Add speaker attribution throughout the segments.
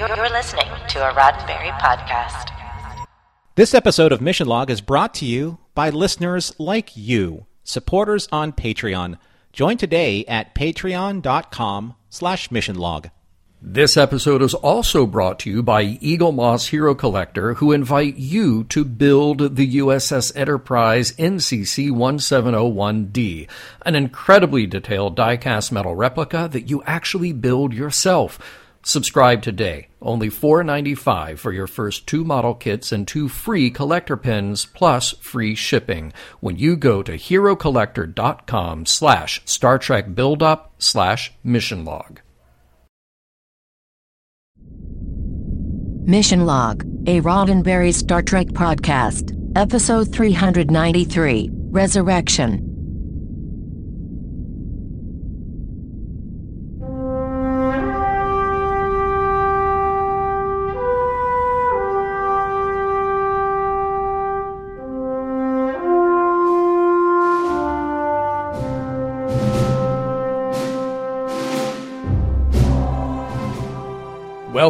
Speaker 1: You're listening to a Roddenberry podcast.
Speaker 2: This episode of Mission Log is brought to you by listeners like you, supporters on Patreon. Join today at patreon.com slash missionlog.
Speaker 3: This episode is also brought to you by Eaglemoss Hero Collector, who invite you to build the USS Enterprise NCC 1701D, an incredibly detailed die-cast metal replica that you actually build yourself. Subscribe today. Only $4.95 for your first two model kits and two free collector pins plus free shipping when you go to herocollector.com slash Star Trek Buildup slash Mission Log.
Speaker 4: Mission Log, a Roddenberry Star Trek podcast, episode 393, Resurrection.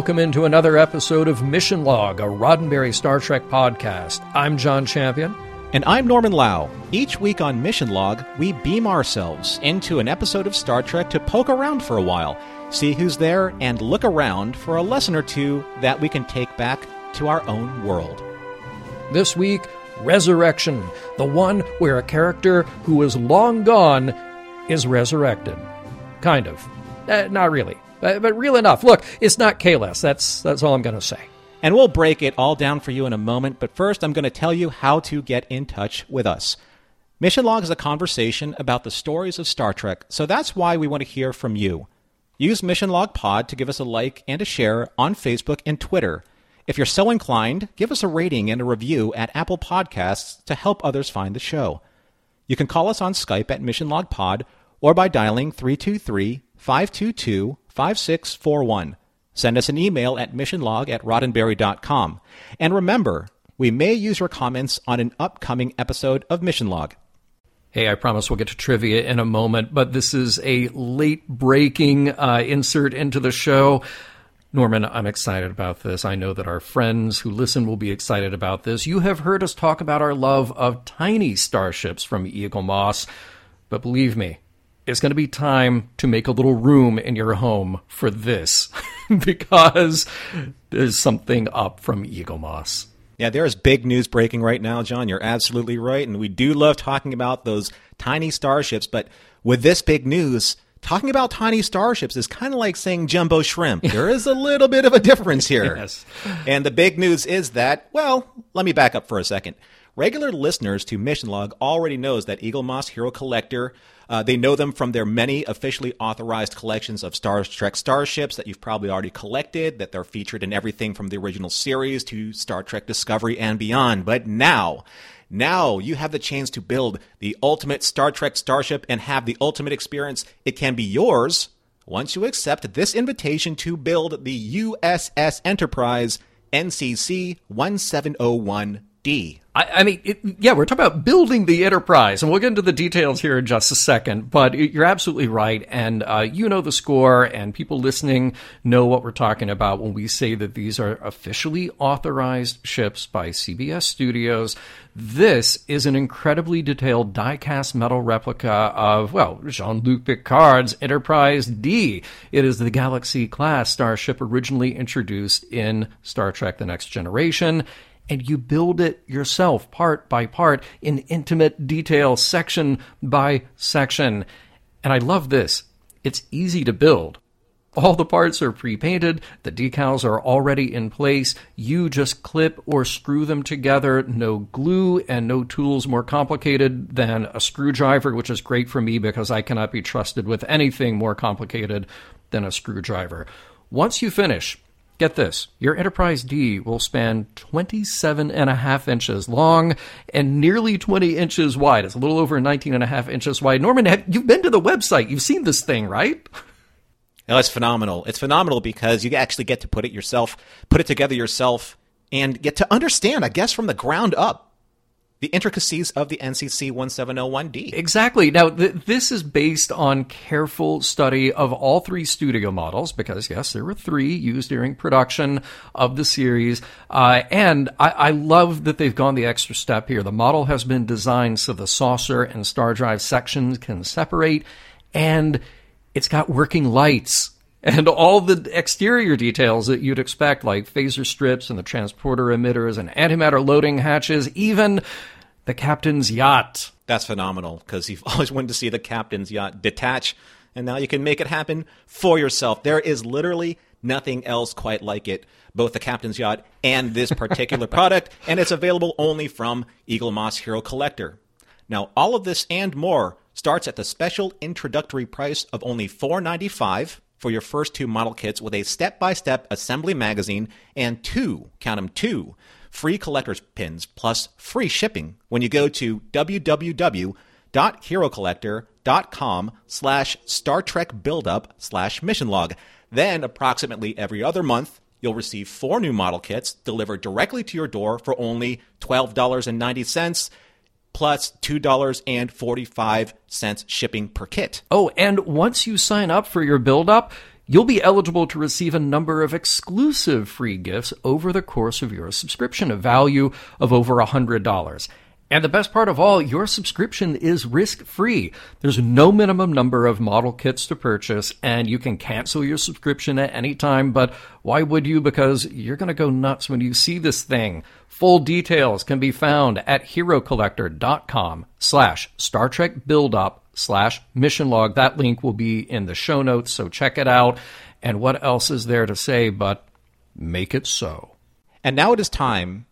Speaker 3: Welcome into another episode of Mission Log, a Roddenberry Star Trek podcast. I'm John Champion.
Speaker 2: And I'm Norman Lao. Each week on Mission Log, we beam ourselves into an episode of Star Trek to poke around for a while, see who's there, and look around for a lesson or two that we can take back to our own world.
Speaker 3: This week, Resurrection, the one where a character who is long gone is resurrected. Kind of. Uh, not really. But, but real enough. Look, it's not Kahless. That's that's all I'm going to say.
Speaker 2: And we'll break it all down for you in a moment, but first I'm going to tell you how to get in touch with us. Mission Log is a conversation about the stories of Star Trek, so that's why we want to hear from you. Use Mission Log Pod to give us a like and a share on Facebook and Twitter. If you're so inclined, give us a rating and a review at Apple Podcasts to help others find the show. You can call us on Skype at Mission Log Pod or by dialing 323 522 5641. Send us an email at missionlog at roddenberry.com. And remember, we may use your comments on an upcoming episode of Mission Log.
Speaker 3: Hey, I promise we'll get to trivia in a moment, but this is a late breaking uh, insert into the show. Norman, I'm excited about this. I know that our friends who listen will be excited about this. You have heard us talk about our love of tiny starships from Eaglemoss, but believe me, it's going to be time to make a little room in your home for this because there's something up from Eaglemoss.
Speaker 2: Yeah, there is big news breaking right now, John. You're absolutely right. And we do love talking about those tiny starships. But with this big news, talking about tiny starships is kind of like saying jumbo shrimp. There is a little bit of a difference here.
Speaker 3: Yes.
Speaker 2: And the big news is that, well, let me back up for a second. Regular listeners to Mission Log already knows that Eaglemoss Hero Collector uh, they know them from their many officially authorized collections of Star Trek starships that you've probably already collected, that they're featured in everything from the original series to Star Trek Discovery and beyond. But now, now you have the chance to build the ultimate Star Trek starship and have the ultimate experience. It can be yours once you accept this invitation to build the USS Enterprise NCC 1701D.
Speaker 3: I, I mean, it, yeah, we're talking about building the enterprise, and we'll get into the details here in just a second. But you're absolutely right, and uh, you know the score, and people listening know what we're talking about when we say that these are officially authorized ships by CBS Studios. This is an incredibly detailed die-cast metal replica of, well, Jean-Luc Picard's Enterprise D. It is the Galaxy class starship originally introduced in Star Trek: The Next Generation and you build it yourself, part by part, in intimate detail, section by section. And I love this. It's easy to build. All the parts are pre painted, the decals are already in place. You just clip or screw them together. No glue and no tools more complicated than a screwdriver, which is great for me because I cannot be trusted with anything more complicated than a screwdriver. Once you finish, Get this your Enterprise D will span 27 and a half inches long and nearly 20 inches wide. It's a little over 19 and a half inches wide. Norman, have, you've been to the website, you've seen this thing, right?
Speaker 2: It's phenomenal. It's phenomenal because you actually get to put it yourself, put it together yourself, and get to understand, I guess, from the ground up the intricacies of the NCC 1701D.
Speaker 3: Exactly. Now, th- this is based on careful study of all three studio models, because yes, there were three used during production of the series. Uh, and I-, I love that they've gone the extra step here. The model has been designed so the saucer and star drive sections can separate, and it's got working lights and all the exterior details that you'd expect, like phaser strips and the transporter emitters and antimatter loading hatches, even the captain's yacht.
Speaker 2: That's phenomenal because you've always wanted to see the captain's yacht detach, and now you can make it happen for yourself. There is literally nothing else quite like it, both the captain's yacht and this particular product, and it's available only from Eaglemoss Hero Collector. Now, all of this and more starts at the special introductory price of only $4.95 for your first two model kits with a step by step assembly magazine and two, count them two, free collector's pins plus free shipping when you go to www.herocollector.com slash Star Trek buildup slash mission log. Then, approximately every other month, you'll receive four new model kits delivered directly to your door for only $12.90 plus $2.45 shipping per kit.
Speaker 3: Oh, and once you sign up for your build up, you'll be eligible to receive a number of exclusive free gifts over the course of your subscription, a value of over $100. And the best part of all, your subscription is risk free. There's no minimum number of model kits to purchase, and you can cancel your subscription at any time. But why would you? Because you're going to go nuts when you see this thing. Full details can be found at herocollector.com slash Star Trek Buildup slash mission log. That link will be in the show notes, so check it out. And what else is there to say but make it so?
Speaker 2: And now it is time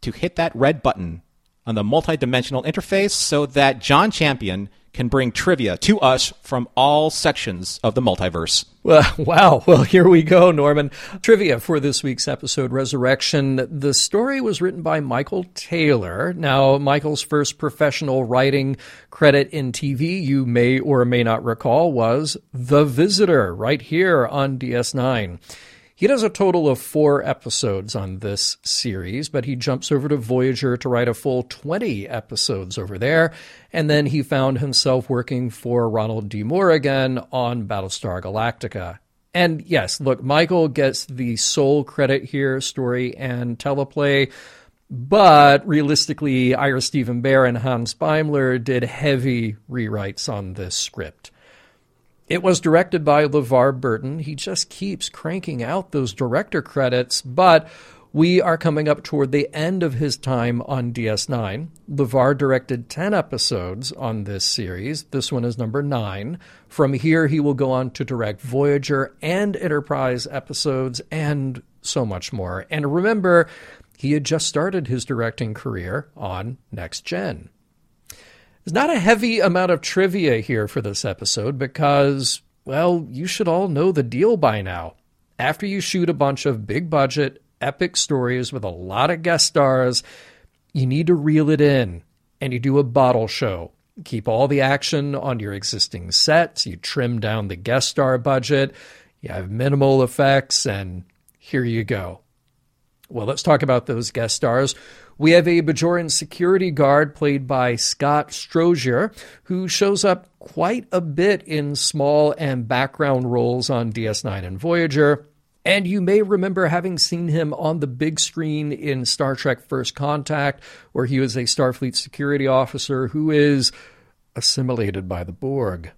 Speaker 2: to hit that red button on the multidimensional interface so that John Champion can bring trivia to us from all sections of the multiverse.
Speaker 3: Well, wow. Well, here we go, Norman. Trivia for this week's episode, Resurrection. The story was written by Michael Taylor. Now, Michael's first professional writing credit in TV, you may or may not recall, was The Visitor, right here on DS9. He does a total of four episodes on this series, but he jumps over to Voyager to write a full 20 episodes over there. And then he found himself working for Ronald D. Moore again on Battlestar Galactica. And yes, look, Michael gets the sole credit here, story and teleplay. But realistically, Ira Steven Behr and Hans Beimler did heavy rewrites on this script. It was directed by LeVar Burton. He just keeps cranking out those director credits, but we are coming up toward the end of his time on DS9. LeVar directed 10 episodes on this series. This one is number 9. From here, he will go on to direct Voyager and Enterprise episodes and so much more. And remember, he had just started his directing career on Next Gen. There's not a heavy amount of trivia here for this episode because, well, you should all know the deal by now. After you shoot a bunch of big budget, epic stories with a lot of guest stars, you need to reel it in and you do a bottle show. Keep all the action on your existing sets, you trim down the guest star budget, you have minimal effects, and here you go. Well, let's talk about those guest stars. We have a Bajoran security guard played by Scott Strozier, who shows up quite a bit in small and background roles on DS9 and Voyager. And you may remember having seen him on the big screen in Star Trek First Contact, where he was a Starfleet security officer who is assimilated by the Borg.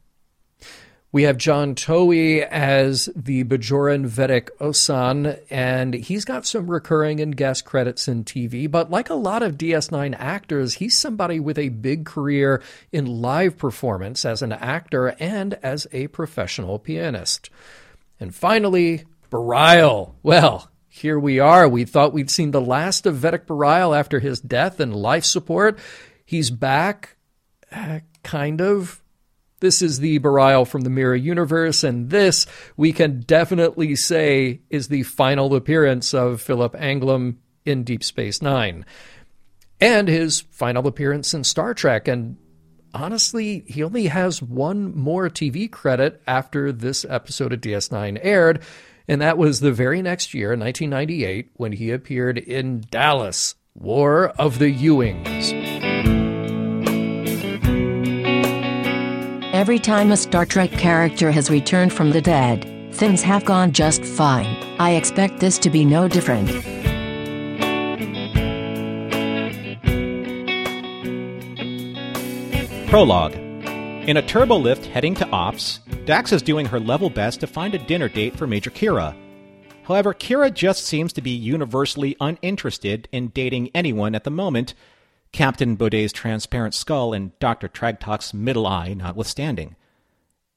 Speaker 3: We have John Towey as the Bajoran Vedek Ossen, and he's got some recurring and guest credits in TV. But like a lot of DS9 actors, he's somebody with a big career in live performance as an actor and as a professional pianist. And finally, Bareil. Well, here we are. We thought we'd seen the last of Vedic Bareil after his death and life support. He's back, uh, kind of this is the Bareil from the Mirror Universe, and this we can definitely say is the final appearance of Philip Anglim in Deep Space Nine. And his final appearance in Star Trek. And honestly, he only has one more TV credit after this episode of DS9 aired, and that was the very next year, 1998, when he appeared in Dallas War of the Ewings.
Speaker 4: Every time a Star Trek character has returned from the dead, things have gone just fine. I expect this to be no different.
Speaker 2: Prologue. In a turbo lift heading to Ops, Dax is doing her level best to find a dinner date for Major Kira. However, Kira just seems to be universally uninterested in dating anyone at the moment, Captain Boday's transparent skull and Dr. Tragtok's middle eye notwithstanding.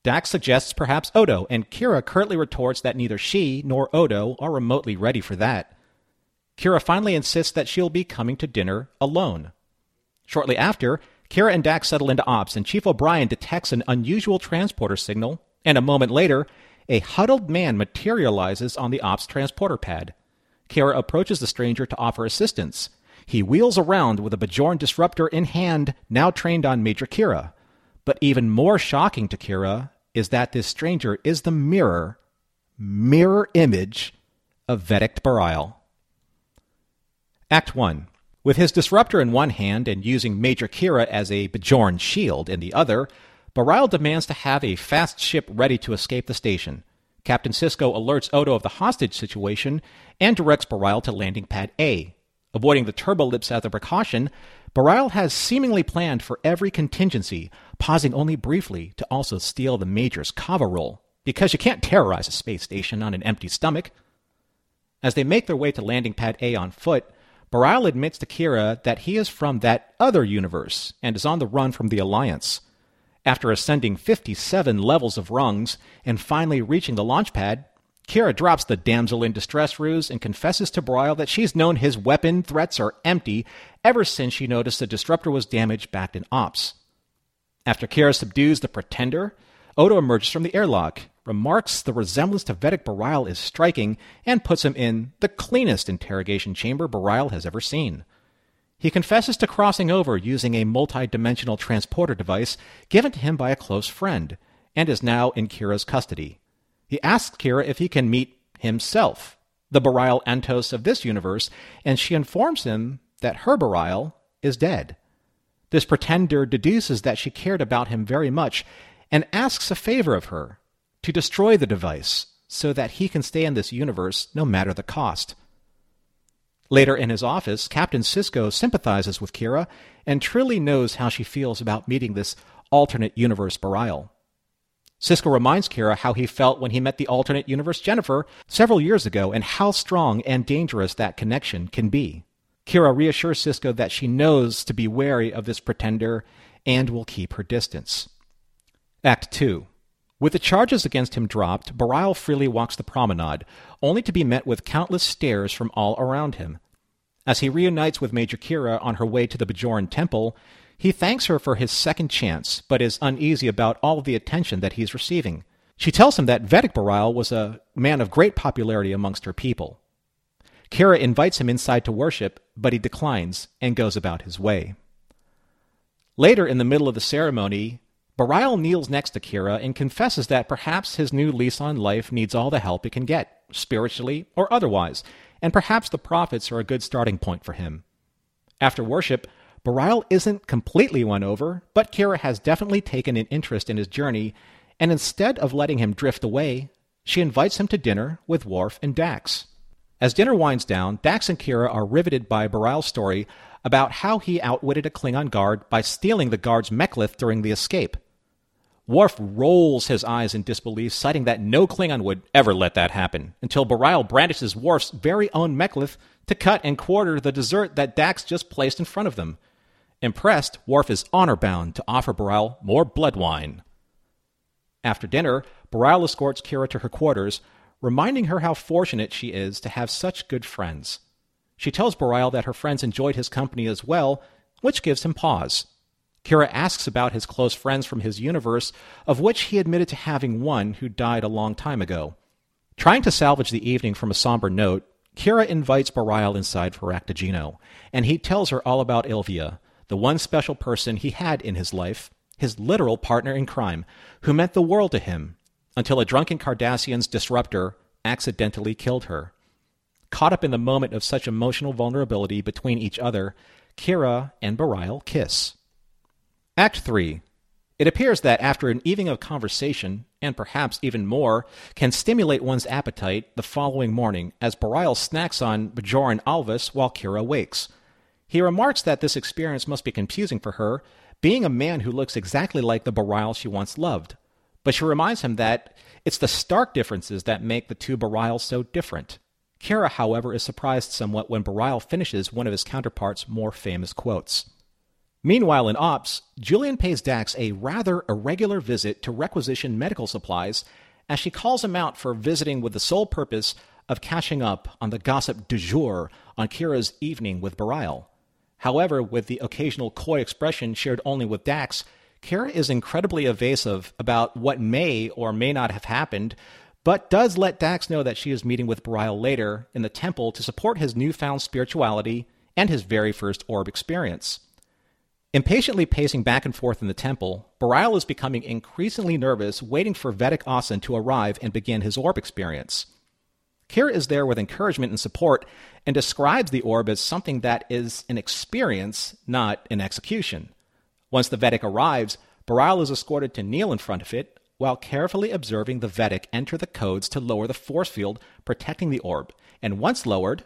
Speaker 2: Dax suggests perhaps Odo, and Kira curtly retorts that neither she nor Odo are remotely ready for that. Kira finally insists that she'll be coming to dinner alone. Shortly after, Kira and Dax settle into ops, and Chief O'Brien detects an unusual transporter signal, and a moment later, a huddled man materializes on the ops transporter pad. Kira approaches the stranger to offer assistance. He wheels around with a Bajoran disruptor in hand, now trained on Major Kira. But even more shocking to Kira is that this stranger is the mirror, mirror image of Vedek Bareil. Act 1. With his disruptor in one hand and using Major Kira as a Bajoran shield in the other, Bareil demands to have a fast ship ready to escape the station. Captain Sisko alerts Odo of the hostage situation and directs Bareil to landing pad A. Avoiding the turbo lifts as a precaution, Bareil has seemingly planned for every contingency, pausing only briefly to also steal the Major's kava roll, because you can't terrorize a space station on an empty stomach. As they make their way to landing pad A on foot, Bareil admits to Kira that he is from that other universe and is on the run from the Alliance. After ascending 57 levels of rungs and finally reaching the launch pad, Kira drops the damsel in distress ruse and confesses to Bareil that she's known his weapon threats are empty ever since she noticed the disruptor was damaged back in Ops. After Kira subdues the pretender, Odo emerges from the airlock remarks the resemblance to Vedek Bareil is striking and puts him in the cleanest interrogation chamber Bareil has ever seen. He confesses to crossing over using a multi-dimensional transporter device given to him by a close friend, and is now in Kira's custody. He asks Kira if he can meet himself, the Bareil Antos of this universe, and she informs him that her Bareil is dead. This pretender deduces that she cared about him very much and asks a favor of her to destroy the device so that he can stay in this universe no matter the cost. Later in his office, Captain Sisko sympathizes with Kira and truly knows how she feels about meeting this alternate universe Bareil. Sisko reminds Kira how he felt when he met the alternate universe Jennifer several years ago and how strong and dangerous that connection can be. Kira reassures Sisko that she knows to be wary of this pretender and will keep her distance. Act 2 with the charges against him dropped, Bareil freely walks the promenade, only to be met with countless stares from all around him. As he reunites with Major Kira on her way to the Bajoran temple, he thanks her for his second chance, but is uneasy about all the attention that he's receiving. She tells him that Vedek Bareil was a man of great popularity amongst her people. Kira invites him inside to worship, but he declines and goes about his way. Later, in the middle of the ceremony, Bareil kneels next to Kira and confesses that perhaps his new lease on life needs all the help it can get, spiritually or otherwise, and perhaps the prophets are a good starting point for him. After worship, Bareil isn't completely won over, but Kira has definitely taken an interest in his journey, and instead of letting him drift away, she invites him to dinner with Worf and Dax. As dinner winds down, Dax and Kira are riveted by Bareil's story about how he outwitted a Klingon guard by stealing the guard's mek'leth during the escape. Worf rolls his eyes in disbelief, citing that no Klingon would ever let that happen, until Bareil brandishes Worf's very own mek'leth to cut and quarter the dessert that Dax just placed in front of them. Impressed, Worf is honor bound to offer Bareil more blood wine. After dinner, Bareil escorts Kira to her quarters, reminding her how fortunate she is to have such good friends. She tells Bareil that her friends enjoyed his company as well, which gives him pause. Kira asks about his close friends from his universe, of which he admitted to having one who died a long time ago. Trying to salvage the evening from a somber note, Kira invites Bareil inside for Raktajino, and he tells her all about Ilvia, the one special person he had in his life, his literal partner in crime, who meant the world to him, until a drunken Cardassian's disruptor accidentally killed her. Caught up in the moment of such emotional vulnerability between each other, Kira and Bareil kiss. Act 3. It appears that after an evening of conversation, and perhaps even more, can stimulate one's appetite the following morning as Bareil snacks on Bajoran Alvis while Kira wakes. He remarks that this experience must be confusing for her, being a man who looks exactly like the Bareil she once loved. But she reminds him that it's the stark differences that make the two Bareils so different. Kira, however, is surprised somewhat when Bareil finishes one of his counterpart's more famous quotes. Meanwhile, in Ops, Julian pays Dax a rather irregular visit to requisition medical supplies as she calls him out for visiting with the sole purpose of catching up on the gossip du jour on Kira's evening with Bareil. However, with the occasional coy expression shared only with Dax, Kira is incredibly evasive about what may or may not have happened, but does let Dax know that she is meeting with Bareil later in the temple to support his newfound spirituality and his very first orb experience. Impatiently pacing back and forth in the temple, Bareil is becoming increasingly nervous, waiting for Vedek Ossen to arrive and begin his orb experience. Kira is there with encouragement and support and describes the orb as something that is an experience, not an execution. Once the Vedek arrives, Bareil is escorted to kneel in front of it while carefully observing the Vedek enter the codes to lower the force field protecting the orb. And once lowered,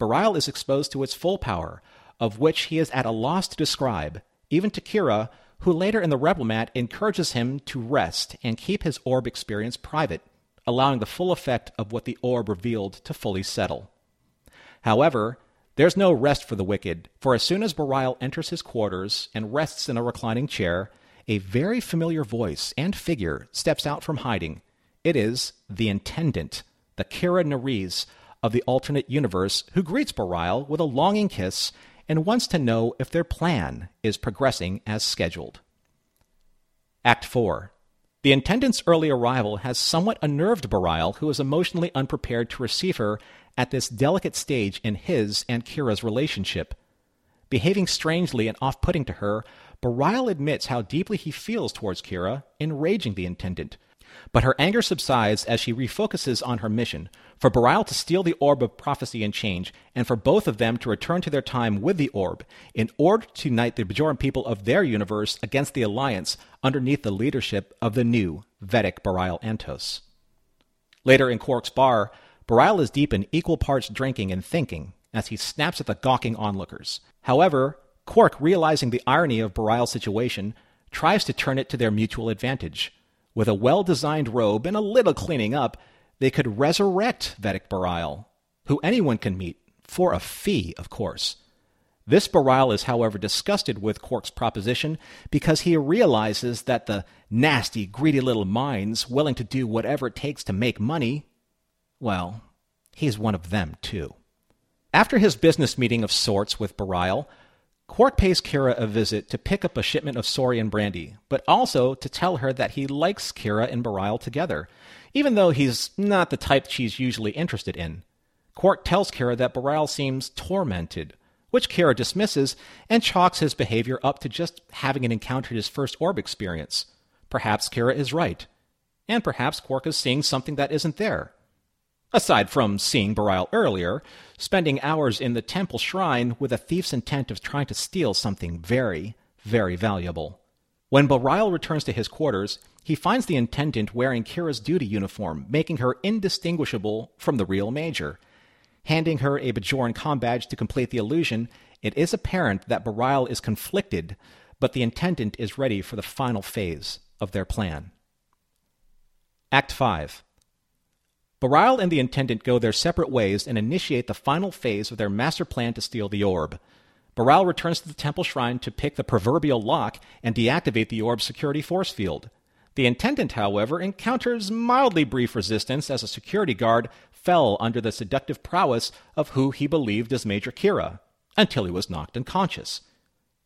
Speaker 2: Bareil is exposed to its full power, of which he is at a loss to describe, even to Kira, who later in the Replimat encourages him to rest and keep his orb experience private, allowing the full effect of what the orb revealed to fully settle. However, there's no rest for the wicked, for as soon as Bareil enters his quarters and rests in a reclining chair, a very familiar voice and figure steps out from hiding. It is the Intendant, the Kira Nerys of the alternate universe, who greets Bareil with a longing kiss and wants to know if their plan is progressing as scheduled. Act 4. The intendant's early arrival has somewhat unnerved Bareil, who is emotionally unprepared to receive her at this delicate stage in his and Kira's relationship. Behaving strangely and off putting to her, Bareil admits how deeply he feels towards Kira, enraging the intendant, but her anger subsides as she refocuses on her mission for Bareil to steal the orb of prophecy and change, and for both of them to return to their time with the orb in order to unite the Bajoran people of their universe against the Alliance underneath the leadership of the new Vedek Bareil Antos. Later in Quark's bar, Bareil is deep in equal parts drinking and thinking as he snaps at the gawking onlookers. However, Quark, realizing the irony of Bareil's situation, tries to turn it to their mutual advantage. With a well designed robe and a little cleaning up, they could resurrect Vedek Bareil, who anyone can meet, for a fee, of course. This Bareil is, however, disgusted with Quark's proposition because he realizes that the nasty, greedy little minds willing to do whatever it takes to make money, well, he's one of them, too. After his business meeting of sorts with Bareil, Quark pays Kira a visit to pick up a shipment of Saurian brandy, but also to tell her that he likes Kira and Bareil together, even though he's not the type she's usually interested in. Quark tells Kira that Bareil seems tormented, which Kira dismisses and chalks his behavior up to just having encountered his first orb experience. Perhaps Kira is right. And perhaps Quark is seeing something that isn't there. Aside from seeing Bareil earlier, spending hours in the temple shrine with a thief's intent of trying to steal something very, very valuable. When Bareil returns to his quarters, he finds the intendant wearing Kira's duty uniform, making her indistinguishable from the real Major. Handing her a Bajoran com badge to complete the illusion, it is apparent that Bareil is conflicted, but the intendant is ready for the final phase of their plan. Act 5 Bareil and the Intendant go their separate ways and initiate the final phase of their master plan to steal the orb. Bareil returns to the temple shrine to pick the proverbial lock and deactivate the orb's security force field. The Intendant, however, encounters mildly brief resistance as a security guard fell under the seductive prowess of who he believed as Major Kira, until he was knocked unconscious.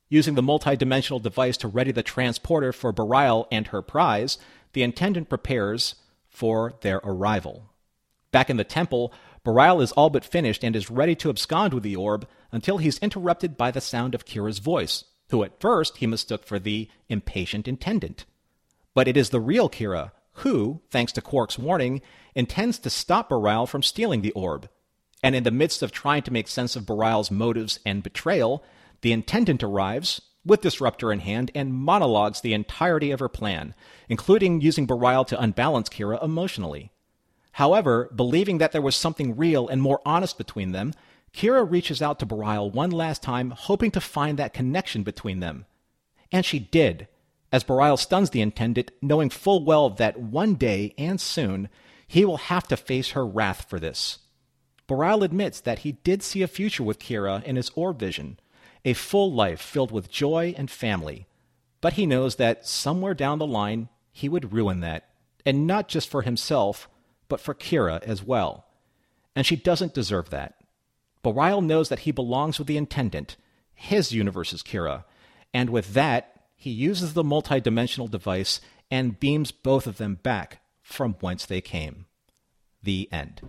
Speaker 2: Using the multidimensional device to ready the transporter for Bareil and her prize, the Intendant prepares for their arrival. Back in the temple, Bareil is all but finished and is ready to abscond with the orb until he's interrupted by the sound of Kira's voice, who at first he mistook for the impatient intendant. But it is the real Kira who, thanks to Quark's warning, intends to stop Bareil from stealing the orb. And in the midst of trying to make sense of Bareil's motives and betrayal, the intendant arrives, with Disruptor in hand, and monologues the entirety of her plan, including using Bareil to unbalance Kira emotionally. However, believing that there was something real and more honest between them, Kira reaches out to Bareil one last time, hoping to find that connection between them. And she did, as Bareil stuns the intendant, knowing full well that one day and soon he will have to face her wrath for this. Bareil admits that he did see a future with Kira in his orb vision, a full life filled with joy and family. But he knows that somewhere down the line he would ruin that, and not just for himself, but for Kira as well. And she doesn't deserve that. Bareil knows that he belongs with the Intendant. His universe is Kira. And with that, he uses the multidimensional device and beams both of them back from whence they came. The end.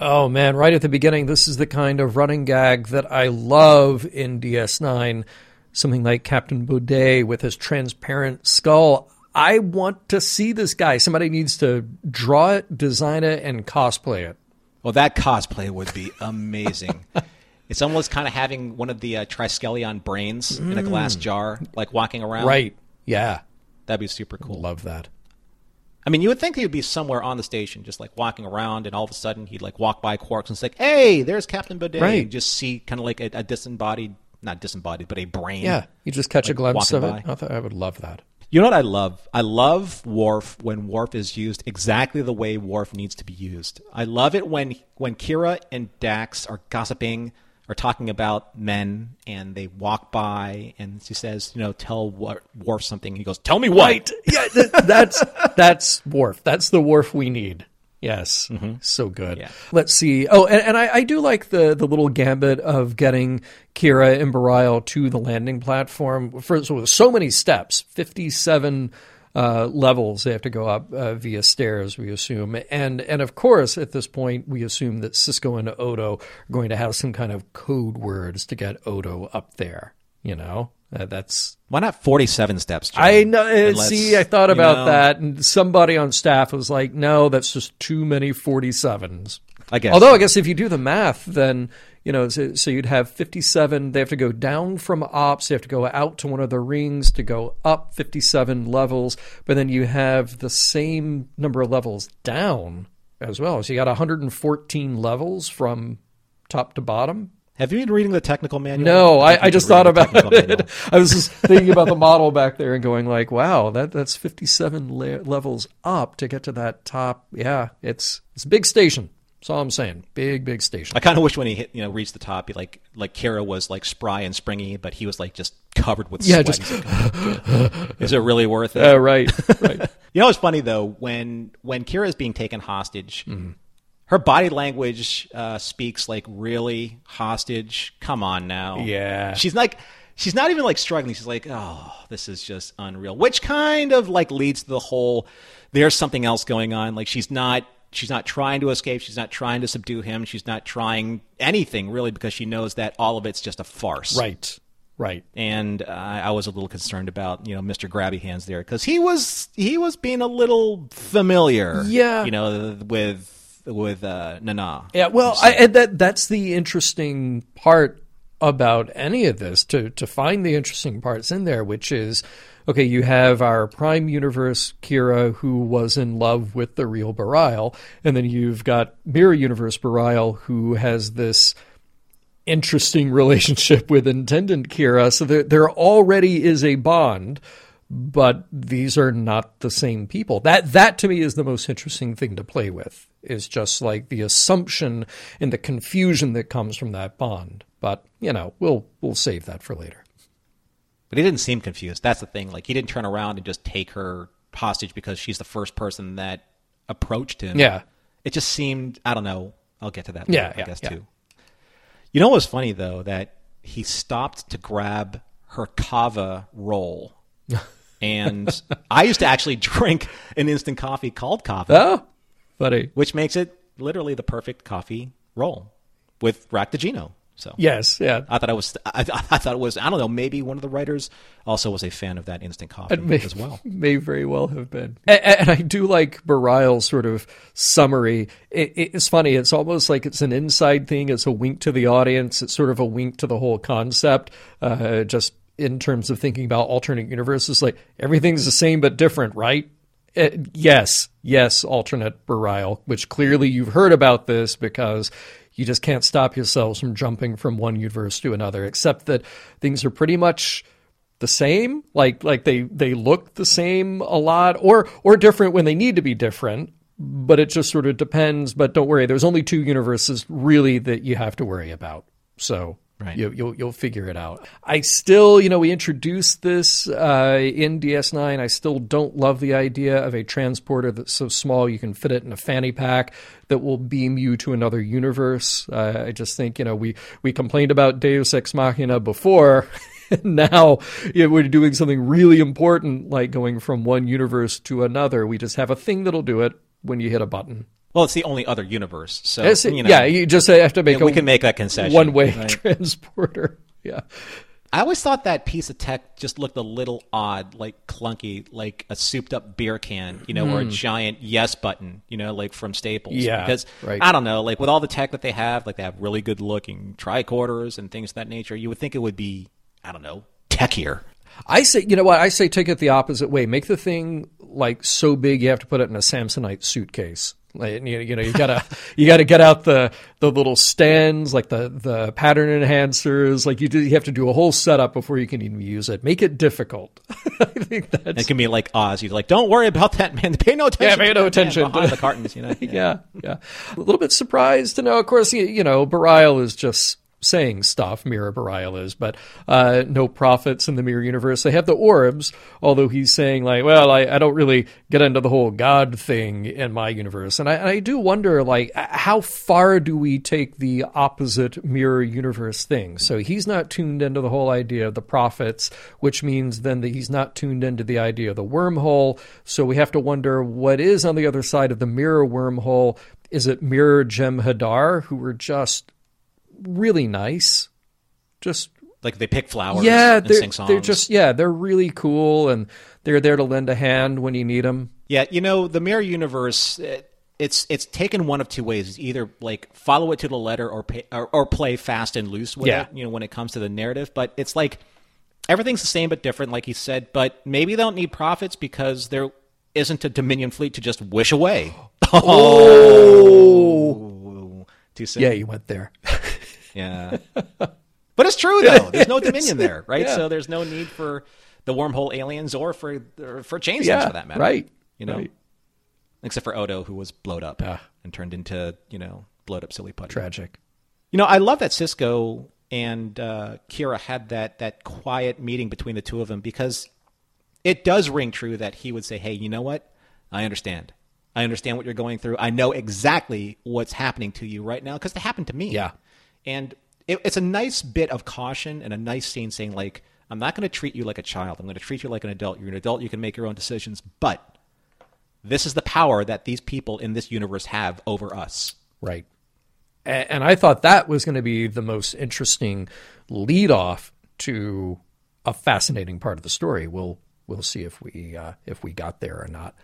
Speaker 3: Oh man, right at the beginning, this is the kind of running gag that I love in DS9. Something like Captain Boday with his transparent skull. I want to see this guy. Somebody needs to draw it, design it, and cosplay it.
Speaker 2: Well, that cosplay would be amazing. it's almost kind of having one of the uh, Triskelion brains in a glass jar, like walking around.
Speaker 3: Right. Yeah.
Speaker 2: That'd be super cool.
Speaker 3: Love that.
Speaker 2: I mean, you would think he would be somewhere on the station, just like walking around, and all of a sudden he'd like walk by Quarks and say, "Hey, there's Captain Boday."
Speaker 3: Right.
Speaker 2: You just see kind of like a, a disembodied, not disembodied, but a brain.
Speaker 3: Yeah. You just catch
Speaker 2: Like
Speaker 3: a glimpse of it.
Speaker 2: by.
Speaker 3: I, thought I would love that.
Speaker 2: You know what I love? I love Worf when Worf is used exactly the way Worf needs to be used. I love it when when Kira and Dax are gossiping or talking about men and they walk by and she says, you know, tell Wor- Worf something. He goes, "Tell me what?"
Speaker 3: yeah, th- that's that's Worf. That's the Worf we need. Yes, so good.
Speaker 2: Yeah.
Speaker 3: Let's see. Oh, and, and I, I do like the the little gambit of getting Kira and Bareil to the landing platform. For so, so many steps, fifty seven. Uh, levels they have to go up uh, via stairs, we assume, and and of course at this point we assume that Sisko and Odo are going to have some kind of code words to get Odo up there. You know, uh, that's
Speaker 2: Why not 47 steps? John?
Speaker 3: I know. uh,
Speaker 2: Unless,
Speaker 3: see, I thought
Speaker 2: you
Speaker 3: about
Speaker 2: know,
Speaker 3: that, and somebody on staff was like, "No, that's just too many forty-sevens."
Speaker 2: I guess.
Speaker 3: Although I guess if you do the math, then you know, so, so you'd have fifty-seven. They have to go down from ops. They have to go out to one of the rings to go up fifty-seven levels. But then you have the same number of levels down as well. So you got one hundred and fourteen levels from top to bottom.
Speaker 2: Have you been reading the technical manual?
Speaker 3: No, I, I just thought about it. I was just thinking about the model back there and going like, "Wow, that that's 57 le- levels up to get to that top." Yeah, it's it's a big station. That's all I'm saying. Big big station.
Speaker 2: I kind of wish when he hit, you know, reached the top, he like like Kira was like spry and springy, but he was like just covered with
Speaker 3: Yeah,
Speaker 2: sweat.
Speaker 3: just-
Speaker 2: is it really worth it?
Speaker 3: Uh, right, right.
Speaker 2: You know what's funny though when when Kira is being taken hostage,
Speaker 3: Mm-hmm.
Speaker 2: Her body language uh, speaks like really hostage. Come on now,
Speaker 3: Yeah.
Speaker 2: She's like she's not even like struggling. She's like, oh, this is just unreal. Which kind of like leads to the whole there's something else going on. Like she's not she's not trying to escape. She's not trying to subdue him. She's not trying anything really because she knows that all of it's just a farce.
Speaker 3: right, right.
Speaker 2: and uh, I was a little concerned about you know Mr. Grabby Hands there because he was he was being a little familiar,
Speaker 3: Yeah.
Speaker 2: you know, with with uh, Nana.
Speaker 3: Yeah, well, I, and that that's the interesting part about any of this to to find the interesting parts in there, which is okay. You have our Prime Universe Kira, who was in love with the real Bareil, and then you've got Mirror Universe Bareil, who has this interesting relationship with Intendant Kira. So there there already is a bond. But these are not the same people. That that to me is the most interesting thing to play with. Is just like the assumption and the confusion that comes from that bond. But you know, we'll we'll save that for later.
Speaker 2: But he didn't seem confused. That's the thing. Like he didn't turn around and just take her hostage because she's the first person that approached him.
Speaker 3: Yeah.
Speaker 2: it just seemed. I don't know. I'll get to that.
Speaker 3: Yeah,
Speaker 2: later,
Speaker 3: yeah,
Speaker 2: I guess
Speaker 3: yeah.
Speaker 2: too. You know what's funny though that he stopped to grab her kava roll. And I used to actually drink an instant coffee called kava.
Speaker 3: Oh, buddy.
Speaker 2: which makes it literally the perfect coffee roll with Raktajino. So
Speaker 3: Yes, yeah.
Speaker 2: I thought I was. I, I thought it was. I don't know. Maybe one of the writers also was a fan of that instant coffee
Speaker 3: may,
Speaker 2: as well.
Speaker 3: May very well have been. And, and I do like Bareil's sort of summary. It, it's funny. It's almost like it's an inside thing. It's a wink to the audience. It's sort of a wink to the whole concept. Uh, just in terms of thinking about alternate universes, like everything's the same but different, right? Uh, yes, yes, alternate Bareil, which clearly you've heard about this because you just can't stop yourselves from jumping from one universe to another, except that things are pretty much the same like like they they look the same a lot or or different when they need to be different but it just sort of depends but don't worry there's only two universes really that you have to worry about so
Speaker 2: Right.
Speaker 3: you, you'll you'll figure it out. I still, you know, we introduced this uh, in DS9. I still don't love the idea of a transporter that's so small you can fit it in a fanny pack that will beam you to another universe. Uh, I just think, you know, we we complained about Deus Ex Machina before. now we're doing something really important like going from one universe to another. We just have a thing that'll do it when you hit a button.
Speaker 2: Well, it's the only other universe, so you know,
Speaker 3: yeah, you just have to make
Speaker 2: yeah, we can make that concession.
Speaker 3: one-way
Speaker 2: right?
Speaker 3: transporter. Yeah.
Speaker 2: I always thought that piece of tech just looked a little odd, like clunky, like a souped-up beer can, you know, or a giant yes button, you know, like from Staples.
Speaker 3: Hmm. Yeah,
Speaker 2: because
Speaker 3: right.
Speaker 2: I don't know, like with all the tech that they have, like they have really good-looking tricorders and things of that nature. You would think it would be, I don't know, techier.
Speaker 3: I say, you know what? I say take it the opposite way. Make the thing like so big you have to put it in a Samsonite suitcase. Like, you, you know, you gotta you gotta get out the the little stands, like the the pattern enhancers. Like you do, you have to do a whole setup before you can even use it. Make it difficult. I think that's
Speaker 2: It can be like Oz. You're like, don't worry about that, man. Pay no attention.
Speaker 3: Yeah,
Speaker 2: pay
Speaker 3: no
Speaker 2: man
Speaker 3: attention.
Speaker 2: behind the cartons. You know.
Speaker 3: yeah, yeah. A little bit surprised to know. Of course, you, you know, Bareil is just saying stuff. Mirror Bareil is, but uh, no prophets in the mirror universe. They have the orbs, although he's saying like, well, I, I don't really get into the whole God thing in my universe, and I, I do wonder like how far do we take the opposite mirror universe thing? So he's not tuned into the whole idea of the prophets, which means then that he's not tuned into the idea of the wormhole. So we have to wonder what is on the other side of the mirror wormhole. Is it Mirror Jem'Hadar, who were just really nice? Just
Speaker 2: Like they pick flowers.
Speaker 3: yeah,
Speaker 2: and
Speaker 3: they're they're just yeah, they're really cool, and they're there to lend a hand when you need them.
Speaker 2: Yeah, you know, the mirror universe. It, it's it's taken one of two ways. It's either like follow it to the letter, or pay, or, or play fast and loose with
Speaker 3: Yeah.
Speaker 2: it. You know, when it comes to the narrative, but it's like everything's the same but different, like he said. But maybe they don't need prophets because there isn't a Dominion fleet to just wish away. Oh, too soon.
Speaker 3: Yeah, you went there.
Speaker 2: Yeah. but it's true though. There's no Dominion there, right?
Speaker 3: Yeah.
Speaker 2: So there's no need for the wormhole aliens or for or for chainstones
Speaker 3: Yeah,
Speaker 2: for that matter.
Speaker 3: right,
Speaker 2: You know.
Speaker 3: right.
Speaker 2: Except for Odo, who was blowed up
Speaker 3: Ah.
Speaker 2: and turned into, you know, blowed up silly putty.
Speaker 3: Tragic.
Speaker 2: You know, I love that Sisko and uh, Kira had that that quiet meeting between the two of them because it does ring true that he would say, "Hey, you know what? I understand. I understand what you're going through. I know exactly what's happening to you right now because it happened to me."
Speaker 3: Yeah.
Speaker 2: And it, it's a nice bit of caution and a nice scene saying, like, "I'm not going to treat you like a child. I'm going to treat you like an adult. You're an adult. You can make your own decisions, but." This is the power that these people in this universe have over us.
Speaker 3: Right. And I thought that was going to be the most interesting lead off to a fascinating part of the story. We'll we'll see if we uh, if we got there or not.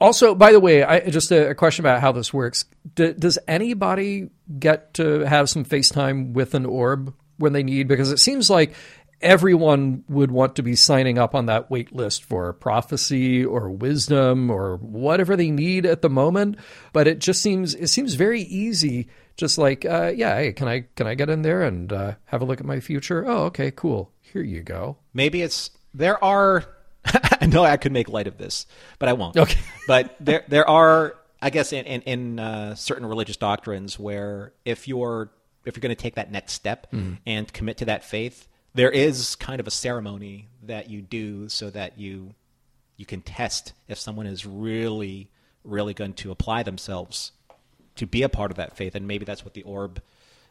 Speaker 3: Also, by the way, I, just a, a question about how this works. D- does anybody get to have some FaceTime with an orb when they need? Because it seems like everyone would want to be signing up on that wait list for prophecy or wisdom or whatever they need at the moment but it just seems it seems very easy just like uh, yeah hey can i can i get in there and uh, have a look at my future oh okay cool here you go
Speaker 2: Maybe it's there are. I know I could make light of this, but I won't.
Speaker 3: Okay.
Speaker 2: but there there are, I guess, in in, in uh, certain religious doctrines where if you're if you're going to take that next step and commit to that faith, there is kind of a ceremony that you do so that you you can test if someone is really really going to apply themselves to be a part of that faith, and maybe that's what the orb.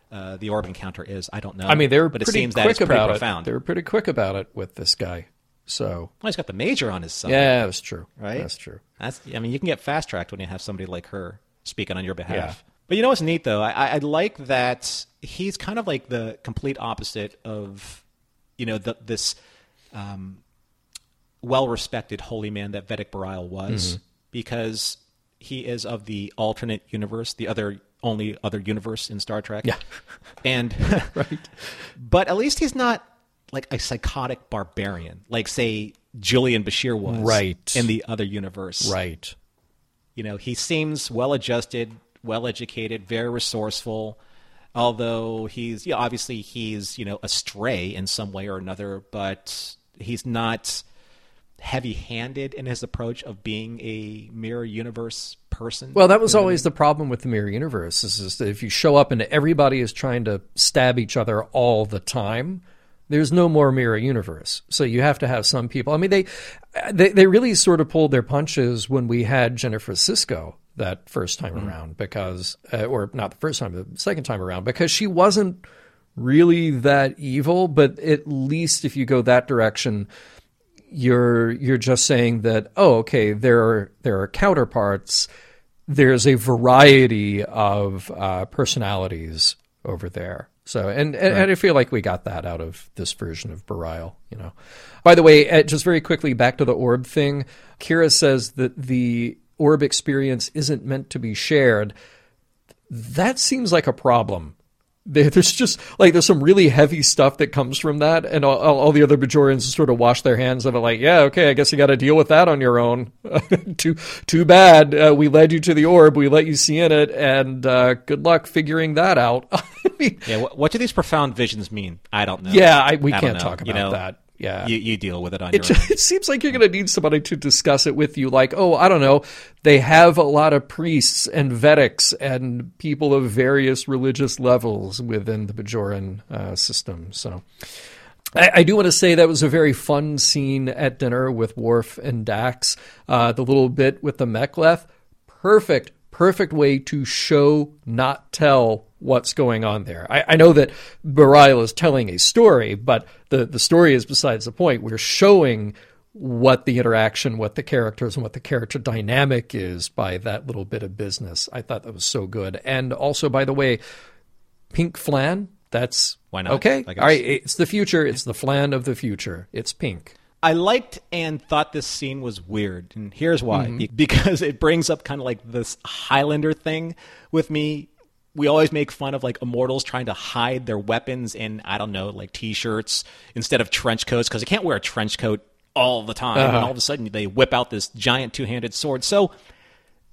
Speaker 2: Uh, the orb encounter is. I don't know.
Speaker 3: i mean they were
Speaker 2: but it
Speaker 3: pretty
Speaker 2: seems that it's pretty
Speaker 3: about
Speaker 2: profound.
Speaker 3: it they were pretty quick about it with this guy so
Speaker 2: Well, he's got the major on his side.
Speaker 3: yeah that's true
Speaker 2: Right?
Speaker 3: that's true
Speaker 2: That's. I mean, you can get fast tracked when you have somebody like her speaking on your behalf. But you know what's neat though? I, I like that he's kind of like the complete opposite of, you know, the, this um, well-respected holy man that Vedek Bareil was, because he is of the alternate universe, the other only other universe in Star Trek.
Speaker 3: Yeah.
Speaker 2: and
Speaker 3: Right.
Speaker 2: but at least he's not like a psychotic barbarian, like say Julian Bashir was,
Speaker 3: Right.
Speaker 2: in the other universe.
Speaker 3: Right.
Speaker 2: You know, he seems well adjusted, well educated, very resourceful. Although he's, yeah, obviously he's, you know, astray in some way or another, but he's not heavy handed in his approach of being a mirror universe person.
Speaker 3: Well, that was always the problem with the mirror universe. Is, is that if you show up and everybody is trying to stab each other all the time, there's no more mirror universe. So you have to have some people. I mean, they they, they really sort of pulled their punches when we had Jennifer Sisko that first time around because, uh, or not the first time, the second time around because she wasn't really that evil. But at least if you go that direction, you're you're just saying that oh okay there are there are counterparts there's a variety of uh, personalities over there so and, and, and I feel like we got that out of this version of Bareil, you know. By the way, uh, just very quickly back to the orb thing. Kira says that the orb experience isn't meant to be shared. That seems like a problem. There- There's just like there's some really heavy stuff that comes from that, and all, all the other Bajorans sort of wash their hands of it, like, yeah, okay, I guess you got to deal with that on your own. too too bad. Uh, we led you to the orb, we let you see in it, and uh, good luck figuring that out. I mean,
Speaker 2: yeah, what, what do these profound visions mean? I don't know.
Speaker 3: yeah, I, we can't
Speaker 2: know.
Speaker 3: talk about
Speaker 2: You know,
Speaker 3: that. Yeah,
Speaker 2: You, you deal with it on
Speaker 3: it,
Speaker 2: your own.
Speaker 3: it seems like you're going to need somebody to discuss it with you. Like, oh, I don't know. They have a lot of priests and Vedeks and people of various religious levels within the Bajoran uh, system. So. I, I do want to say that was a very fun scene at dinner with Worf and Dax. Uh, the little bit with the Mek'leth, perfect, perfect way to show, not tell what's going on there. I, I know that Bareil is telling a story, but the, the story is besides the point. We're showing what the interaction, what the characters, and what the character dynamic is by that little bit of business. I thought that was so good. And also, by the way, pink flan. That's
Speaker 2: Why not?
Speaker 3: Okay, all right. It's the future. It's the flan of the future. It's pink.
Speaker 2: I liked and thought this scene was weird, and here's why:
Speaker 3: Mm-hmm.
Speaker 2: Because it brings up kind of like this Highlander thing with me. We always make fun of like immortals trying to hide their weapons in I don't know like t-shirts instead of trench coats because they can't wear a trench coat all the time,
Speaker 3: Uh-huh.
Speaker 2: and all of a sudden they whip out this giant two-handed sword. So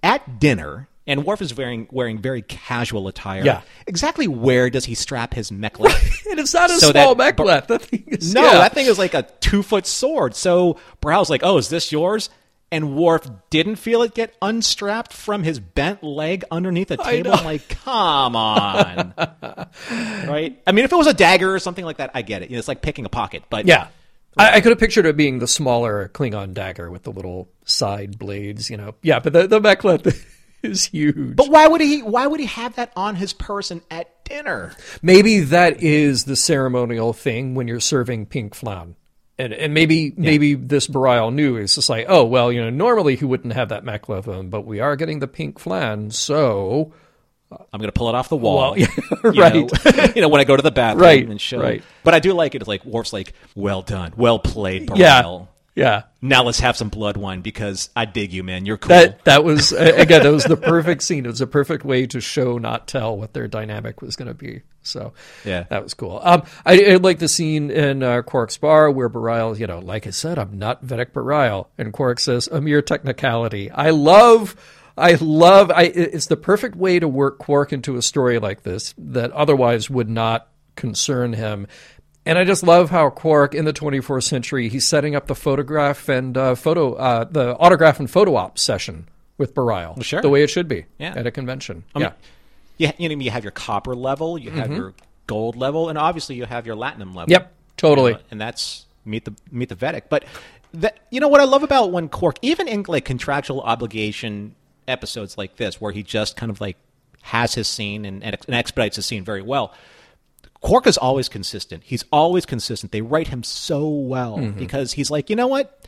Speaker 2: at dinner. And Worf is wearing wearing very casual attire.
Speaker 3: Yeah.
Speaker 2: Exactly where does he strap his mek'leth?
Speaker 3: And it's not a
Speaker 2: So
Speaker 3: small
Speaker 2: that-
Speaker 3: Mek'leth. That thing is
Speaker 2: No,
Speaker 3: yeah.
Speaker 2: that thing is like a two foot sword. So Brow's like, "Oh, is this yours?" And Worf didn't feel it get unstrapped from his bent leg underneath a table. I'm like, come on, right? I mean, if it was a dagger or something like that, I get it. You know, it's like picking a pocket. But
Speaker 3: Yeah. I, I could have pictured it being the smaller Klingon dagger with the little side blades, you know. Yeah, but the, the Mek'leth is huge.
Speaker 2: but why would he? Why would he have that on his person at dinner?
Speaker 3: maybe that is the ceremonial thing when you're serving pink flan. And, and maybe maybe this Bareil knew it's just like oh well you know normally he wouldn't have that Mek'leth on but we are getting the pink flan so
Speaker 2: I'm going to pull it off the wall.
Speaker 3: Well, yeah,
Speaker 2: you
Speaker 3: right.
Speaker 2: know, you know, when I go to the bathroom
Speaker 3: Right,
Speaker 2: and show.
Speaker 3: right.
Speaker 2: But I do like it. It's like Worf's like, well done, well played,
Speaker 3: yeah
Speaker 2: Bareil.
Speaker 3: Yeah
Speaker 2: Now let's have some blood wine because I dig you, man. You're cool.
Speaker 3: That that was again that was the perfect scene. It was a perfect way to show, not tell, what their dynamic was going to be. So
Speaker 2: Yeah.
Speaker 3: that was cool. Um, I, I like the scene in uh, Quark's bar where Bareil, you know, like I said, I'm not Vedek Bareil, and Quark says a mere technicality. I love. I love. I, it's the perfect way to work Quark into a story like this that otherwise would not concern him. And I just love how Quark in the 24th century he's setting up the photograph and uh, photo, uh, the autograph and photo op session with Bareil,
Speaker 2: sure.
Speaker 3: the way it should be
Speaker 2: Yeah.
Speaker 3: at a convention.
Speaker 2: I mean,
Speaker 3: yeah,
Speaker 2: you, you know, you have your copper level, you have your gold level, and obviously you have your latinum level.
Speaker 3: Mm-hmm. Yep, totally.
Speaker 2: You know, and that's meet the meet the Vedek. But that you know what I love about when Quark, even in like contractual obligation episodes like this, where he just kind of like has his scene and, and, and expedites his scene very well. Quark is always consistent. He's always consistent. They write him so well
Speaker 3: Mm-hmm.
Speaker 2: because he's like, you know what?